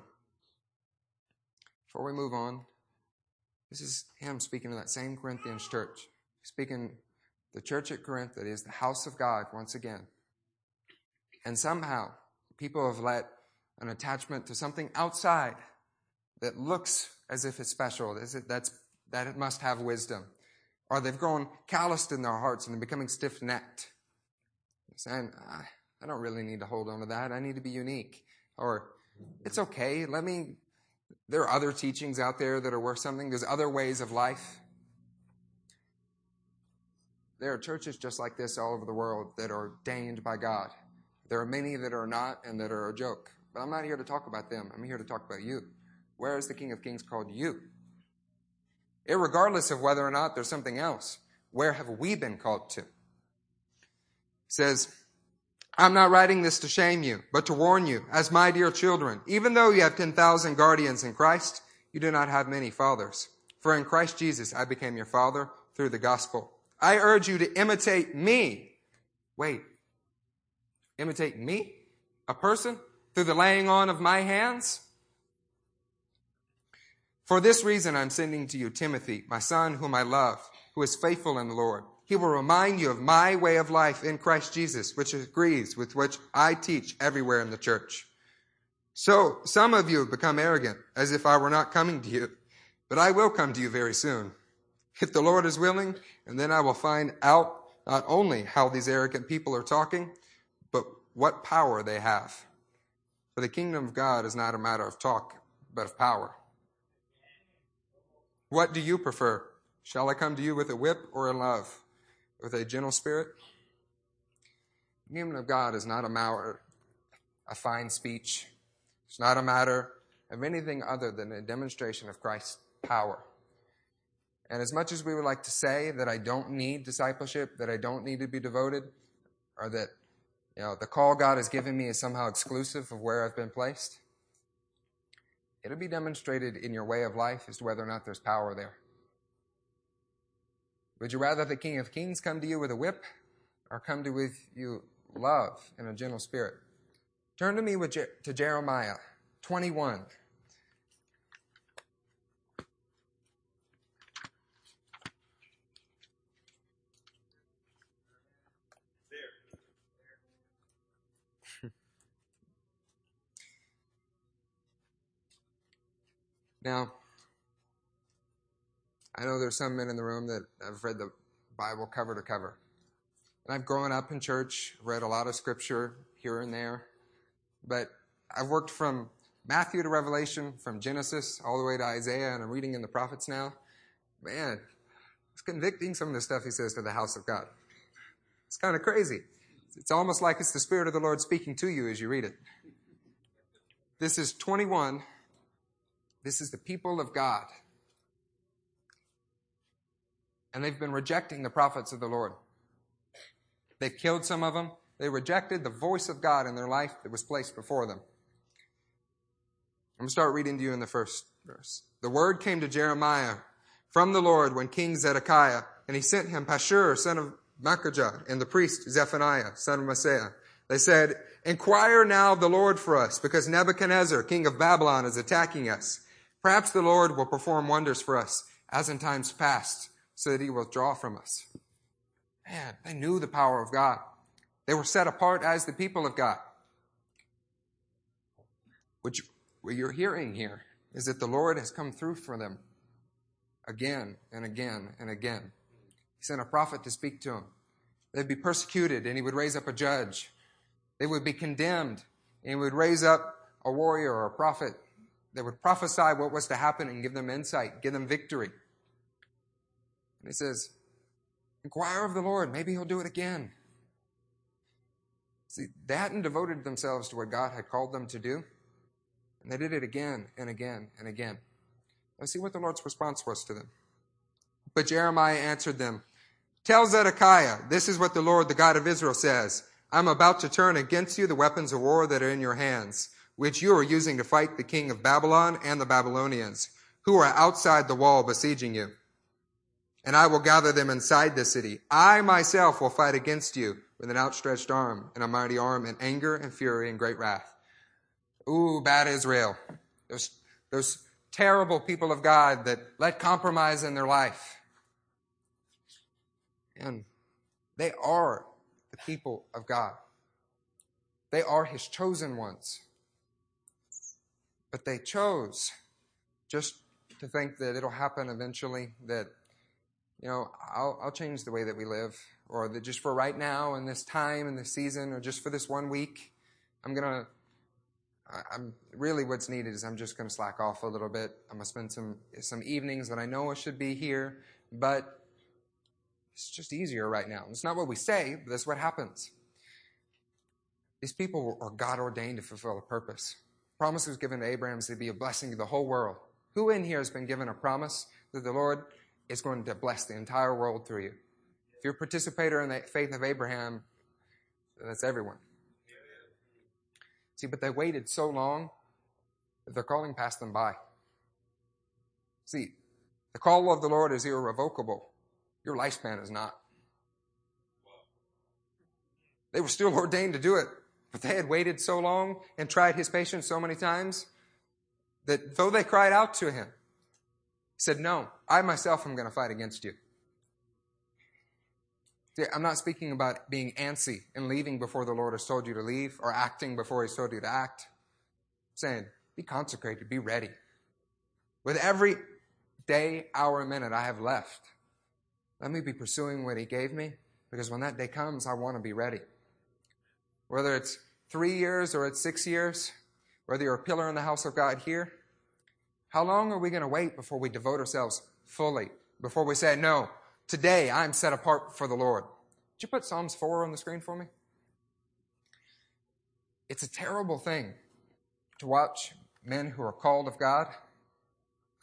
[SPEAKER 1] Before we move on, this is him speaking to that same Corinthians church. Speaking the church at Corinth that is the house of God once again. And somehow, people have let an attachment to something outside that looks as if it's special, that's, that it must have wisdom or they've grown calloused in their hearts and they're becoming stiff necked. Saying, I don't really need to hold on to that. I need to be unique. Or, it's okay. Let me, There are other teachings out there that are worth something. There's other ways of life. There are churches just like this all over the world that are ordained by God. There are many that are not and that are a joke. But I'm not here to talk about them. I'm here to talk about you. Where is the King of Kings called you? Irregardless of whether or not there's something else, where have we been called to? He says, I'm not writing this to shame you, but to warn you, as my dear children, even though you have 10,000 guardians in Christ, you do not have many fathers. For in Christ Jesus, I became your father through the gospel. I urge you to imitate me. Wait, imitate me? A person? Through the laying on of my hands? For this reason, I'm sending to you Timothy, my son, whom I love, who is faithful in the Lord. He will remind you of my way of life in Christ Jesus, which agrees with which I teach everywhere in the church. So some of you have become arrogant, as if I were not coming to you, but I will come to you very soon if the Lord is willing, and then I will find out not only how these arrogant people are talking, but what power they have. For the kingdom of God is not a matter of talk, but of power. What do you prefer? Shall I come to you with a whip or in love, with a gentle spirit? The kingdom of God is not a matter of fine speech. It's not a matter of anything other than a demonstration of Christ's power. And as much as we would like to say that I don't need discipleship, that I don't need to be devoted, or that you know the call God has given me is somehow exclusive of where I've been placed, it'll be demonstrated in your way of life as to whether or not there's power there. Would you rather the King of Kings come to you with a whip, or come to with you love and a gentle spirit? Turn to me with Je- to Jeremiah 21. Now, I know there's some men in the room that have read the Bible cover to cover. And I've grown up in church, read a lot of scripture here and there. But I've worked from Matthew to Revelation, from Genesis all the way to Isaiah, and I'm reading in the prophets now. Man, it's convicting some of the stuff he says to the house of God. It's kind of crazy. It's almost like it's the Spirit of the Lord speaking to you as you read it. This is 21 this is the people of God. And they've been rejecting the prophets of the Lord. They've killed some of them. They rejected the voice of God in their life that was placed before them. I'm going to start reading to you in the first verse. The word came to Jeremiah from the Lord when King Zedekiah, and he sent him Pashur, son of Malchijah, and the priest Zephaniah, son of Maaseiah. They said, Inquire now of the Lord for us, because Nebuchadnezzar, king of Babylon, is attacking us. Perhaps the Lord will perform wonders for us, as in times past, so that he will draw from us. Man, they knew the power of God. They were set apart as the people of God. You, what you're hearing here is that the Lord has come through for them again and again and again. He sent a prophet to speak to them. They'd be persecuted, and he would raise up a judge. They would be condemned, and he would raise up a warrior or a prophet that would prophesy what was to happen and give them insight, give them victory. And he says, Inquire of the Lord. Maybe he'll do it again. See, they hadn't devoted themselves to what God had called them to do. And they did it again and again and again. Let's see what the Lord's response was to them. But Jeremiah answered them, Tell Zedekiah, this is what the Lord, the God of Israel, says. I'm about to turn against you the weapons of war that are in your hands which you are using to fight the king of Babylon and the Babylonians, who are outside the wall besieging you. And I will gather them inside the city. I myself will fight against you with an outstretched arm and a mighty arm in anger and fury and great wrath. Ooh, bad Israel. Those, those terrible people of God that let compromise in their life. And they are the people of God. They are his chosen ones. But they chose just to think that it'll happen eventually, that, you know, I'll, I'll change the way that we live, or that just for right now and this time and this season, or just for this one week, I'm going to I'm really what's needed is I'm just going to slack off a little bit. I'm going to spend some some evenings that I know I should be here, but it's just easier right now. It's not what we say, but that's what happens. These people are God ordained to fulfill a purpose. Promise was given to Abraham to be a blessing to the whole world. Who in here has been given a promise that the Lord is going to bless the entire world through you? If you're a participator in the faith of Abraham, that's everyone. See, but they waited so long that their calling passed them by. See, the call of the Lord is irrevocable. Your lifespan is not. They were still [laughs] ordained to do it, but they had waited so long and tried his patience so many times that though they cried out to him, he said, No, I myself am going to fight against you. See, I'm not speaking about being antsy and leaving before the Lord has told you to leave or acting before he's told you to act. I'm saying, be consecrated, be ready. With every day, hour, and minute I have left, let me be pursuing what he gave me because when that day comes, I want to be ready. Whether it's three years or it's six years, whether you're a pillar in the house of God here, how long are we going to wait before we devote ourselves fully? Before we say, no, today I'm set apart for the Lord. Did you put Psalms 4 on the screen for me? It's a terrible thing to watch men who are called of God,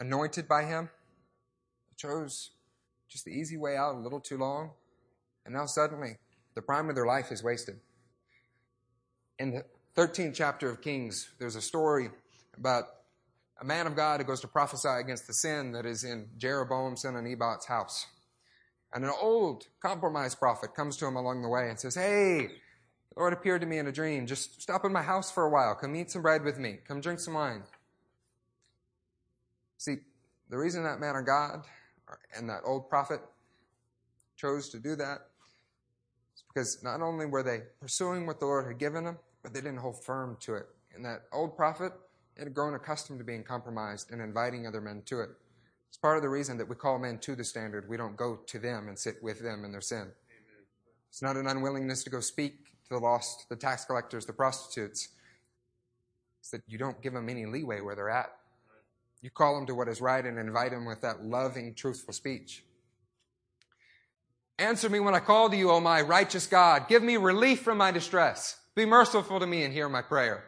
[SPEAKER 1] anointed by Him, chose just the easy way out a little too long, and now suddenly the prime of their life is wasted. In the 13th chapter of Kings, there's a story about a man of God who goes to prophesy against the sin that is in Jeroboam, son of Nebat's house. And an old compromised prophet comes to him along the way and says, Hey, the Lord appeared to me in a dream. Just stop in my house for a while. Come eat some bread with me. Come drink some wine. See, the reason that man of God and that old prophet chose to do that is because not only were they pursuing what the Lord had given them, but they didn't hold firm to it. And that old prophet had grown accustomed to being compromised and inviting other men to it. It's part of the reason that we call men to the standard. We don't go to them and sit with them in their sin. Amen. It's not an unwillingness to go speak to the lost, the tax collectors, the prostitutes. It's that you don't give them any leeway where they're at. You call them to what is right and invite them with that loving, truthful speech. Answer me when I call to you, O my righteous God. Give me relief from my distress. Be merciful to me and hear my prayer.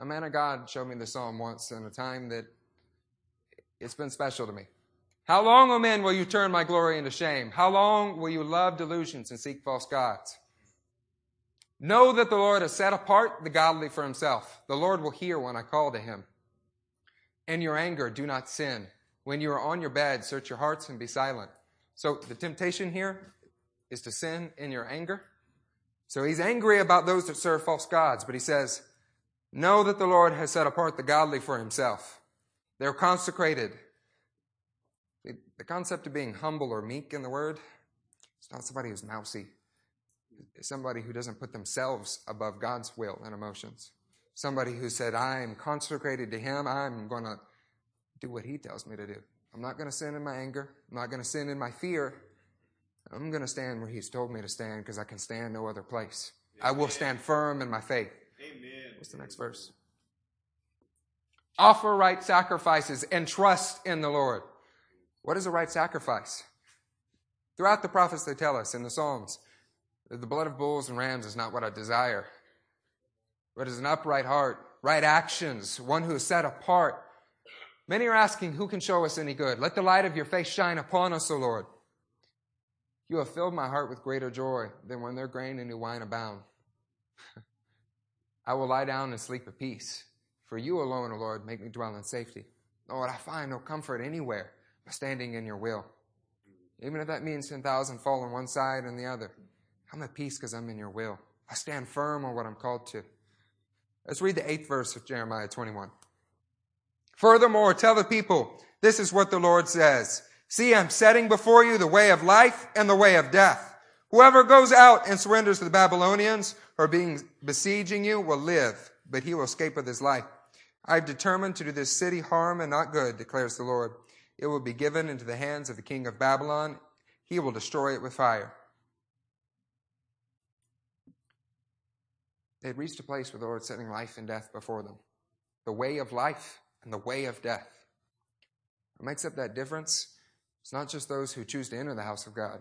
[SPEAKER 1] A man of God showed me the psalm once in a time that it's been special to me. How long, O men, will you turn my glory into shame? How long will you love delusions and seek false gods? Know that the Lord has set apart the godly for himself. The Lord will hear when I call to him. In your anger, do not sin. When you are on your bed, search your hearts and be silent. So the temptation here is to sin in your anger. So he's angry about those that serve false gods, but he says, Know that the Lord has set apart the godly for himself. They're consecrated. The concept of being humble or meek in the word, it's not somebody who's mousy. It's somebody who doesn't put themselves above God's will and emotions. Somebody who said, I'm consecrated to Him. I'm going to do what He tells me to do. I'm not going to sin in my anger. I'm not going to sin in my fear. I'm going to stand where He's told me to stand because I can stand no other place. Amen. I will stand firm in my faith. Amen. What's the next verse? Offer right sacrifices and trust in the Lord. What is a right sacrifice? Throughout the prophets, they tell us in the Psalms that the blood of bulls and rams is not what I desire, but is an upright heart, right actions, one who is set apart. Many are asking, Who can show us any good? Let the light of your face shine upon us, O Lord. You have filled my heart with greater joy than when their grain and new wine abound. [laughs] I will lie down and sleep at peace. For you alone, O Lord, make me dwell in safety. Lord, I find no comfort anywhere but standing in your will. Even if that means 10,000 fall on one side and the other. I'm at peace because I'm in your will. I stand firm on what I'm called to. Let's read the eighth verse of Jeremiah 21. Furthermore, tell the people, this is what the Lord says. See, I'm setting before you the way of life and the way of death. Whoever goes out and surrenders to the Babylonians or being besieging you will live, but he will escape with his life. I've determined to do this city harm and not good, declares the Lord. It will be given into the hands of the king of Babylon. He will destroy it with fire. They had reached a place where the Lord setting life and death before them. The way of life and the way of death. What makes up that difference? It's not just those who choose to enter the house of God.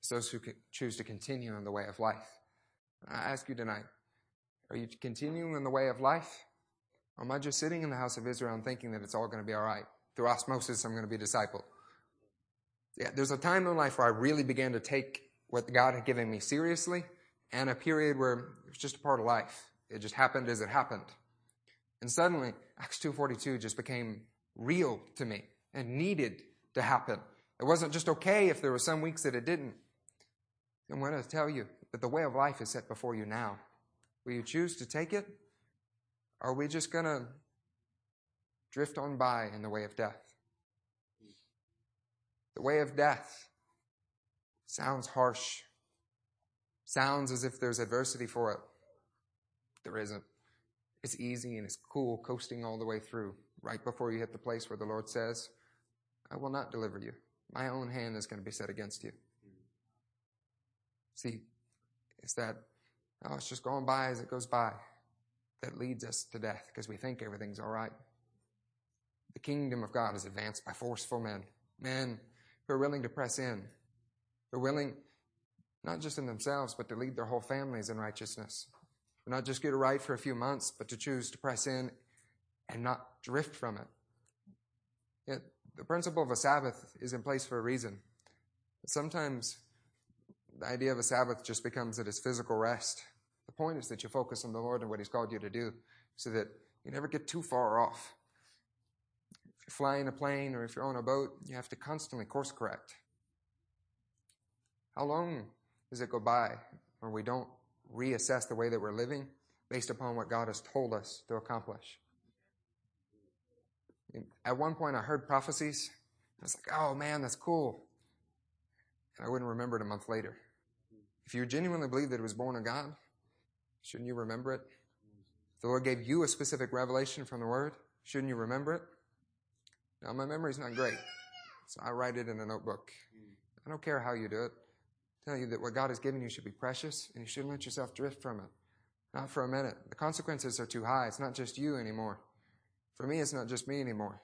[SPEAKER 1] It's those who choose to continue in the way of life. I ask you tonight, are you continuing in the way of life? Or am I just sitting in the house of Israel and thinking that it's all going to be all right? Through osmosis, I'm going to be discipled. Yeah, there's a time in life where I really began to take what God had given me seriously, and a period where it was just a part of life. It just happened as it happened. And suddenly, Acts 2.42 just became real to me and needed to happen. It wasn't just okay if there were some weeks that it didn't. I'm going to tell you that the way of life is set before you now. Will you choose to take it? Or are we just going to drift on by in the way of death? The way of death sounds harsh, sounds as if there's adversity for it. There isn't. It's easy and it's cool coasting all the way through right before you hit the place where the Lord says, I will not deliver you. My own hand is going to be set against you. See, it's that, oh, it's just going by as it goes by that leads us to death because we think everything's all right. The kingdom of God is advanced by forceful men, men who are willing to press in, who are willing not just in themselves, but to lead their whole families in righteousness. Not just get it right for a few months, but to choose to press in and not drift from it. Yet the principle of a Sabbath is in place for a reason. Sometimes the idea of a Sabbath just becomes that it's physical rest. The point is that you focus on the Lord and what He's called you to do so that you never get too far off. If you're flying a plane or if you're on a boat, you have to constantly course correct. How long does it go by when we don't reassess the way that we're living based upon what God has told us to accomplish? At one point, I heard prophecies. I was like, oh man, that's cool. And I wouldn't remember it a month later. If you genuinely believe that it was born of God, shouldn't you remember it? If the Lord gave you a specific revelation from the Word, shouldn't you remember it? Now, my memory's not great, so I write it in a notebook. I don't care how you do it. I tell you that what God has given you should be precious, and you shouldn't let yourself drift from it. Not for a minute. The consequences are too high. It's not just you anymore. For me, it's not just me anymore.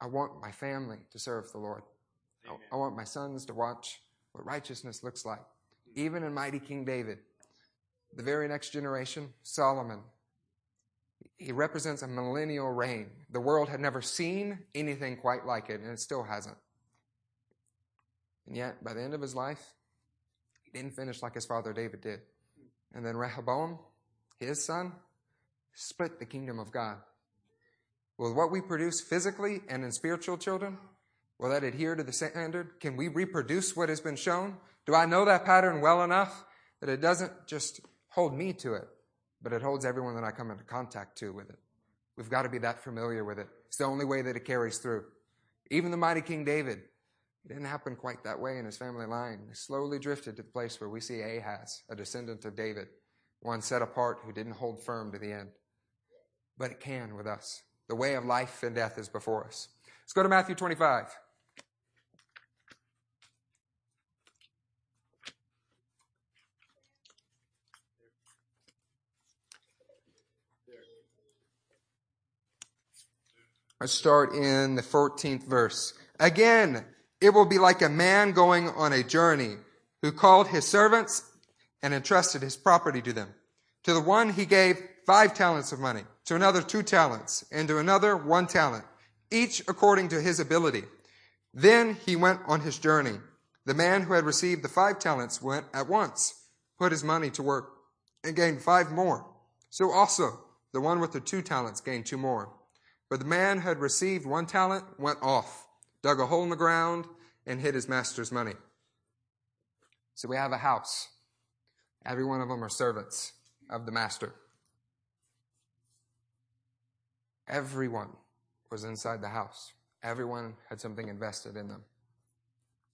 [SPEAKER 1] I want my family to serve the Lord. I, I want my sons to watch what righteousness looks like. Mm-hmm. Even in mighty King David, the very next generation, Solomon, he represents a millennial reign. The world had never seen anything quite like it, and it still hasn't. And yet, by the end of his life, he didn't finish like his father David did. Mm. And then Rehoboam, his son, split the kingdom of God. Will what we produce physically and in spiritual children, will that adhere to the standard? Can we reproduce what has been shown? Do I know that pattern well enough that it doesn't just hold me to it, but it holds everyone that I come into contact to with it? We've got to be that familiar with it. It's the only way that it carries through. Even the mighty King David, it didn't happen quite that way in his family line. He slowly drifted to the place where we see Ahaz, a descendant of David, one set apart who didn't hold firm to the end but it can with us. The way of life and death is before us. Let's go to Matthew 25. Let's start in the 14th verse. Again, it will be like a man going on a journey who called his servants and entrusted his property to them. To the one he gave five talents of money, to another two talents, and to another one talent, each according to his ability. Then he went on his journey. The man who had received the five talents went at once, put his money to work, and gained five more. So also the one with the two talents gained two more. But the man who had received one talent went off, dug a hole in the ground, and hid his master's money. So we have a house. Every one of them are servants of the master. Everyone was inside the house. Everyone had something invested in them.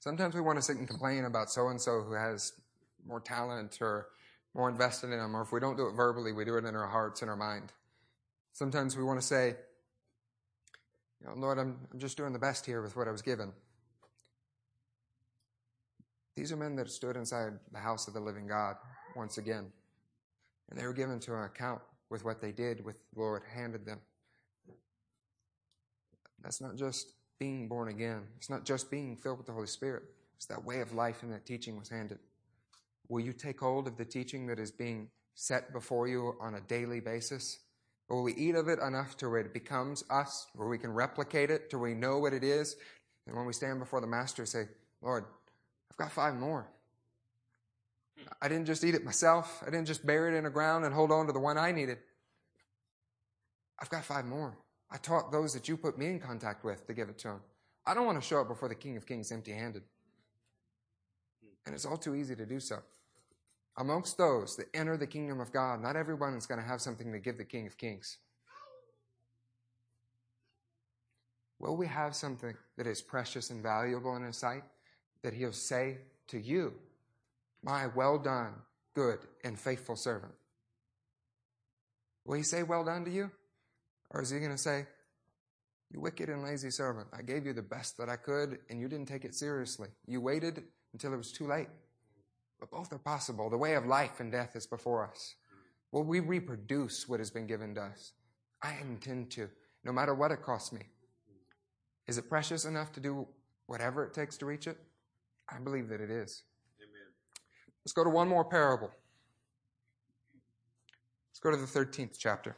[SPEAKER 1] Sometimes we want to sit and complain about so and so who has more talent or more invested in them, or if we don't do it verbally, we do it in our hearts and our mind. Sometimes we want to say, you know, Lord, I'm, I'm just doing the best here with what I was given. These are men that stood inside the house of the living God. once again. And they were given to an account with what they did with the Lord handed them. That's not just being born again. It's not just being filled with the Holy Spirit. It's that way of life and that teaching was handed. Will you take hold of the teaching that is being set before you on a daily basis? Will we eat of it enough to where it becomes us, where we can replicate it, where we know what it is? And when we stand before the Master, say, Lord, I've got five more. I didn't just eat it myself. I didn't just bury it in the ground and hold on to the one I needed. I've got five more. I taught those that you put me in contact with to give it to him. I don't want to show up before the King of Kings empty handed. And it's all too easy to do so. Amongst those that enter the kingdom of God, not everyone is going to have something to give the King of Kings. Will we have something that is precious and valuable in His sight that He'll say to you, My well done, good, and faithful servant? Will He say, Well done to you? Or is He going to say, You wicked and lazy servant, I gave you the best that I could, and you didn't take it seriously. You waited until it was too late. But both are possible. The way of life and death is before us. Will we reproduce what has been given to us? I intend to, no matter what it costs me. Is it precious enough to do whatever it takes to reach it? I believe that it is. Amen. Let's go to one more parable. Let's go to the 13th chapter.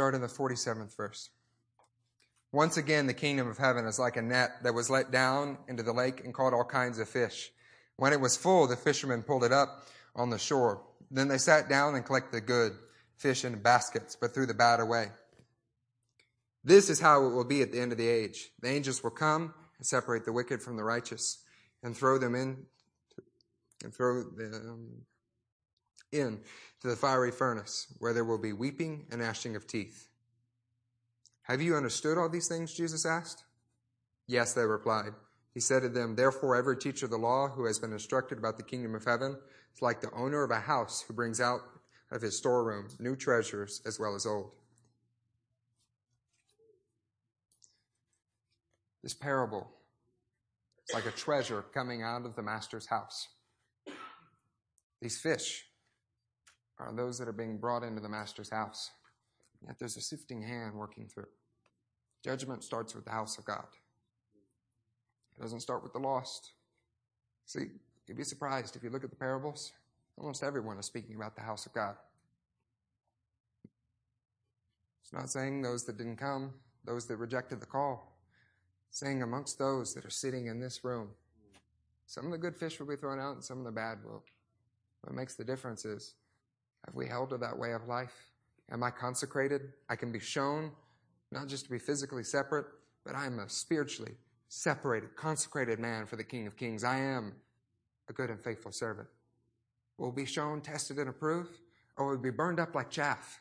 [SPEAKER 1] Start in the 47th verse. Once again, the kingdom of heaven is like a net that was let down into the lake and caught all kinds of fish. When it was full, the fishermen pulled it up on the shore. Then they sat down and collected the good fish in baskets, but threw the bad away. This is how it will be at the end of the age. The angels will come and separate the wicked from the righteous and throw them in and throw them in to the fiery furnace, where there will be weeping and gnashing of teeth. Have you understood all these things? Jesus asked. Yes, they replied. He said to them, Therefore, every teacher of the law who has been instructed about the kingdom of heaven is like the owner of a house who brings out of his storeroom new treasures as well as old. This parable is like a treasure coming out of the master's house. These fish are those that are being brought into the master's house. Yet there's a sifting hand working through. Judgment starts with the house of God. It doesn't start with the lost. See, you'd be surprised if you look at the parables. Almost everyone is speaking about the house of God. It's not saying those that didn't come, those that rejected the call. It's saying amongst those that are sitting in this room, some of the good fish will be thrown out and some of the bad will. What makes the difference is have we held to that way of life? Am I consecrated? I can be shown not just to be physically separate, but I am a spiritually separated, consecrated man for the King of Kings. I am a good and faithful servant. Will be shown, tested, and approved, or will be burned up like chaff?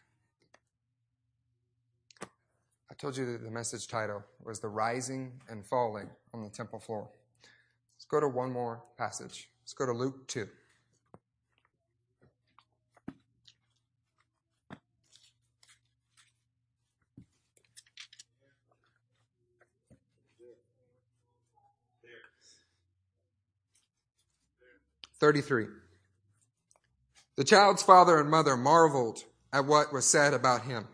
[SPEAKER 1] I told you that the message title was The Rising and Falling on the Temple Floor. Let's go to one more passage. Let's go to Luke 2. 33. The child's father and mother marveled at what was said about him.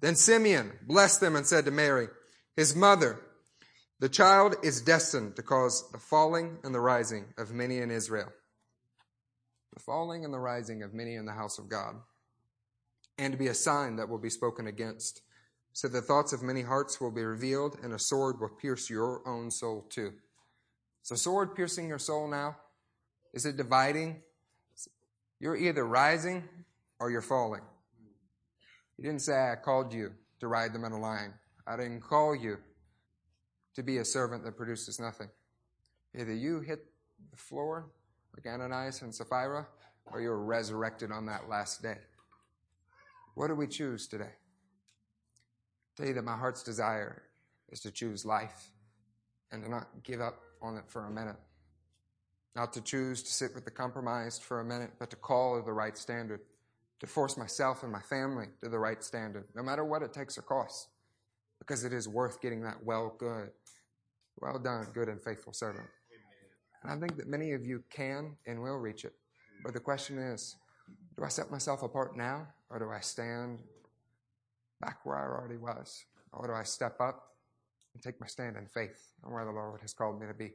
[SPEAKER 1] Then Simeon blessed them and said to Mary, his mother, the child is destined to cause the falling and the rising of many in Israel. The falling and the rising of many in the house of God. And to be a sign that will be spoken against. So the thoughts of many hearts will be revealed and a sword will pierce your own soul too. A sword piercing your soul now? Is it dividing? You're either rising or you're falling. He didn't say, I called you to ride them in a line. I didn't call you to be a servant that produces nothing. Either you hit the floor like Ananias and Sapphira, or you're resurrected on that last day. What do we choose today? I tell you that my heart's desire is to choose life and to not give up on it for a minute. Not to choose to sit with the compromised for a minute, but to call to the right standard, to force myself and my family to the right standard, no matter what it takes or costs, because it is worth getting that well good. Well done, good and faithful servant. And I think that many of you can and will reach it. But the question is, do I set myself apart now or do I stand back where I already was? Or do I step up and take my stand in faith on where the Lord has called me to be?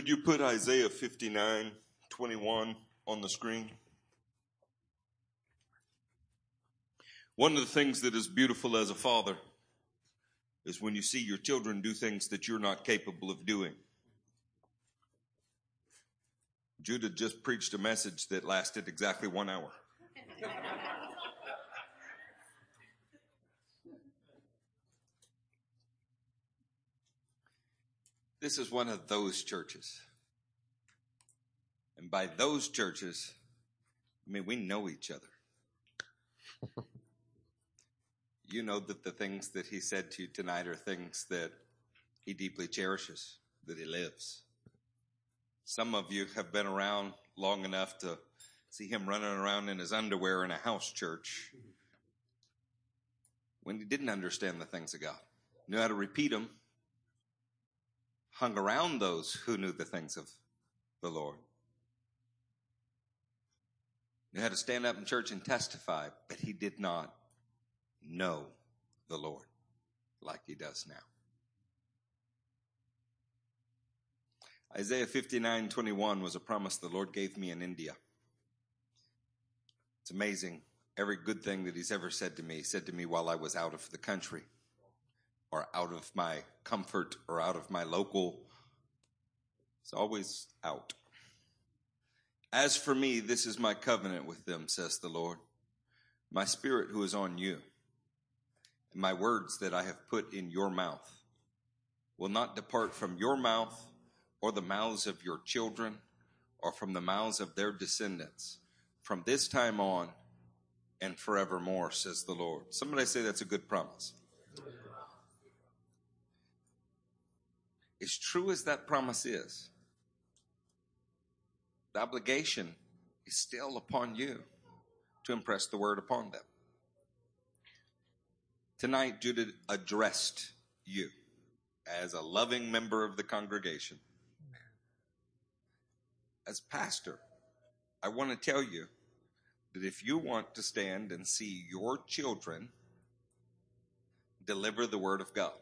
[SPEAKER 2] Could you put Isaiah 59 21 on the screen? One of the things that is beautiful as a father is when you see your children do things that you're not capable of doing. Judah just preached a message that lasted exactly one hour. [laughs] this is one of those churches. And by those churches, I mean, we know each other. [laughs] you know that the things that he said to you tonight are things that he deeply cherishes, that he lives. Some of you have been around long enough to see him running around in his underwear in a house church when he didn't understand the things of God, knew how to repeat them, hung around those who knew the things of the Lord. Knew had to stand up in church and testify, but he did not know the Lord like he does now. Isaiah 59 21 was a promise the Lord gave me in India. It's amazing. Every good thing that he's ever said to me, he said to me while I was out of the country or out of my comfort or out of my local. It's always out. As for me, this is my covenant with them, says the Lord. My spirit who is on you, and my words that I have put in your mouth will not depart from your mouth or the mouths of your children or from the mouths of their descendants from this time on and forevermore, says the Lord. Somebody say that's a good promise. As true as that promise is, the obligation is still upon you to impress the word upon them. Tonight, Judah addressed you as a loving member of the congregation. As pastor, I want to tell you that if you want to stand and see your children deliver the word of God,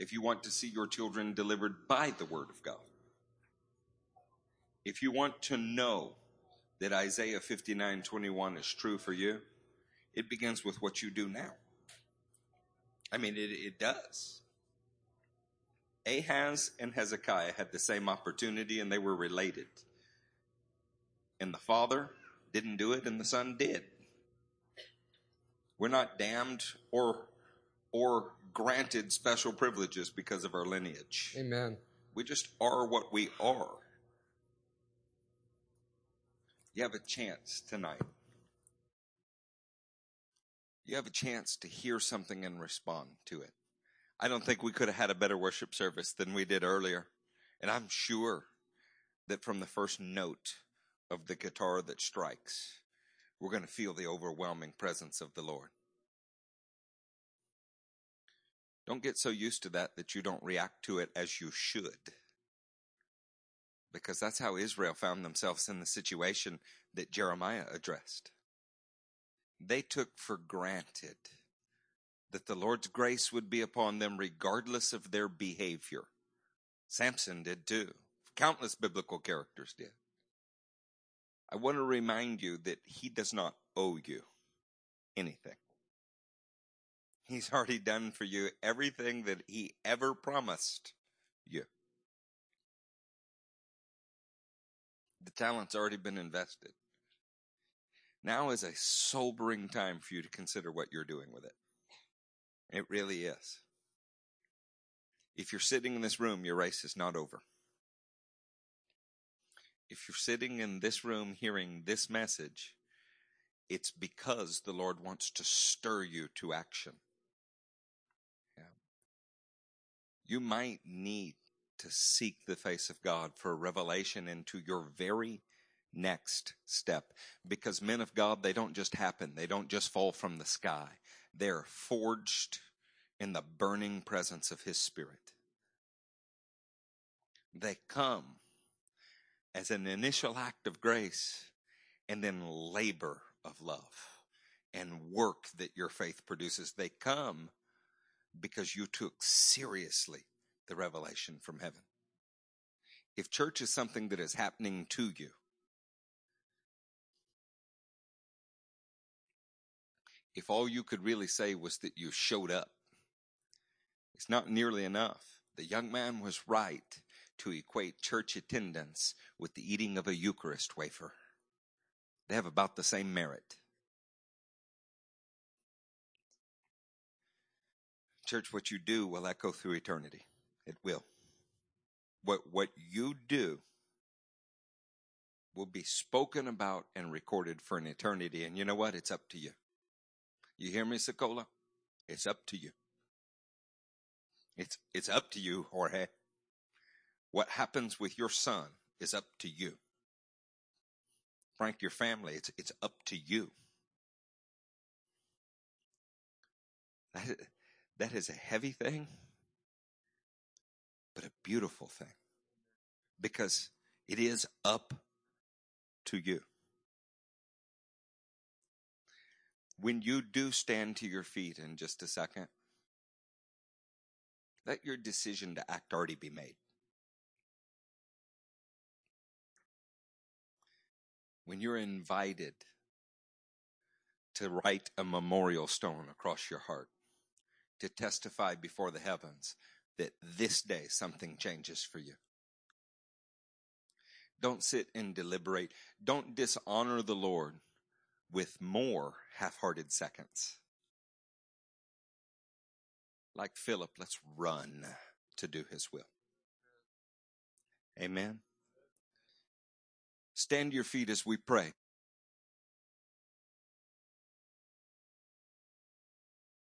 [SPEAKER 2] if you want to see your children delivered by the word of God, if you want to know that Isaiah 59 21 is true for you, it begins with what you do now. I mean, it, it does. Ahaz and Hezekiah had the same opportunity and they were related. And the father didn't do it and the son did. We're not damned or, or granted special privileges because of our lineage.
[SPEAKER 1] Amen.
[SPEAKER 2] We just are what we are. You have a chance tonight. You have a chance to hear something and respond to it. I don't think we could have had a better worship service than we did earlier. And I'm sure that from the first note of the guitar that strikes, we're going to feel the overwhelming presence of the Lord. Don't get so used to that that you don't react to it as you should because that's how Israel found themselves in the situation that Jeremiah addressed. They took for granted that the Lord's grace would be upon them regardless of their behavior. Samson did too. Countless biblical characters did. I want to remind you that he does not owe you anything. He's already done for you everything that he ever promised you. The talent's already been invested. Now is a sobering time for you to consider what you're doing with it. It really is. If you're sitting in this room, your race is not over. If you're sitting in this room hearing this message, it's because the Lord wants to stir you to action. You might need to seek the face of God for a revelation into your very next step. Because men of God, they don't just happen. They don't just fall from the sky. They're forged in the burning presence of His Spirit. They come as an initial act of grace and then labor of love and work that your faith produces. They come because you took seriously the revelation from heaven. If church is something that is happening to you, if all you could really say was that you showed up, it's not nearly enough. The young man was right to equate church attendance with the eating of a Eucharist wafer. They have about the same merit. Church, what you do will echo through eternity. It will. What, what you do will be spoken about and recorded for an eternity. And you know what? It's up to you. You hear me, Sokola? It's up to you. It's, it's up to you, Jorge. What happens with your son is up to you. Frank, your family, it's, it's up to you. [laughs] That, is a heavy thing, but a beautiful thing because it is up to you. When you do stand to your feet in just a second, let your decision to act already be made. when you're invited to write a memorial stone across your heart, to testify before the heavens that this day something changes for you. Don't sit and deliberate. Don't dishonor the Lord with more half-hearted seconds. Like Philip, let's run to do his will. Amen. Stand your feet as we pray.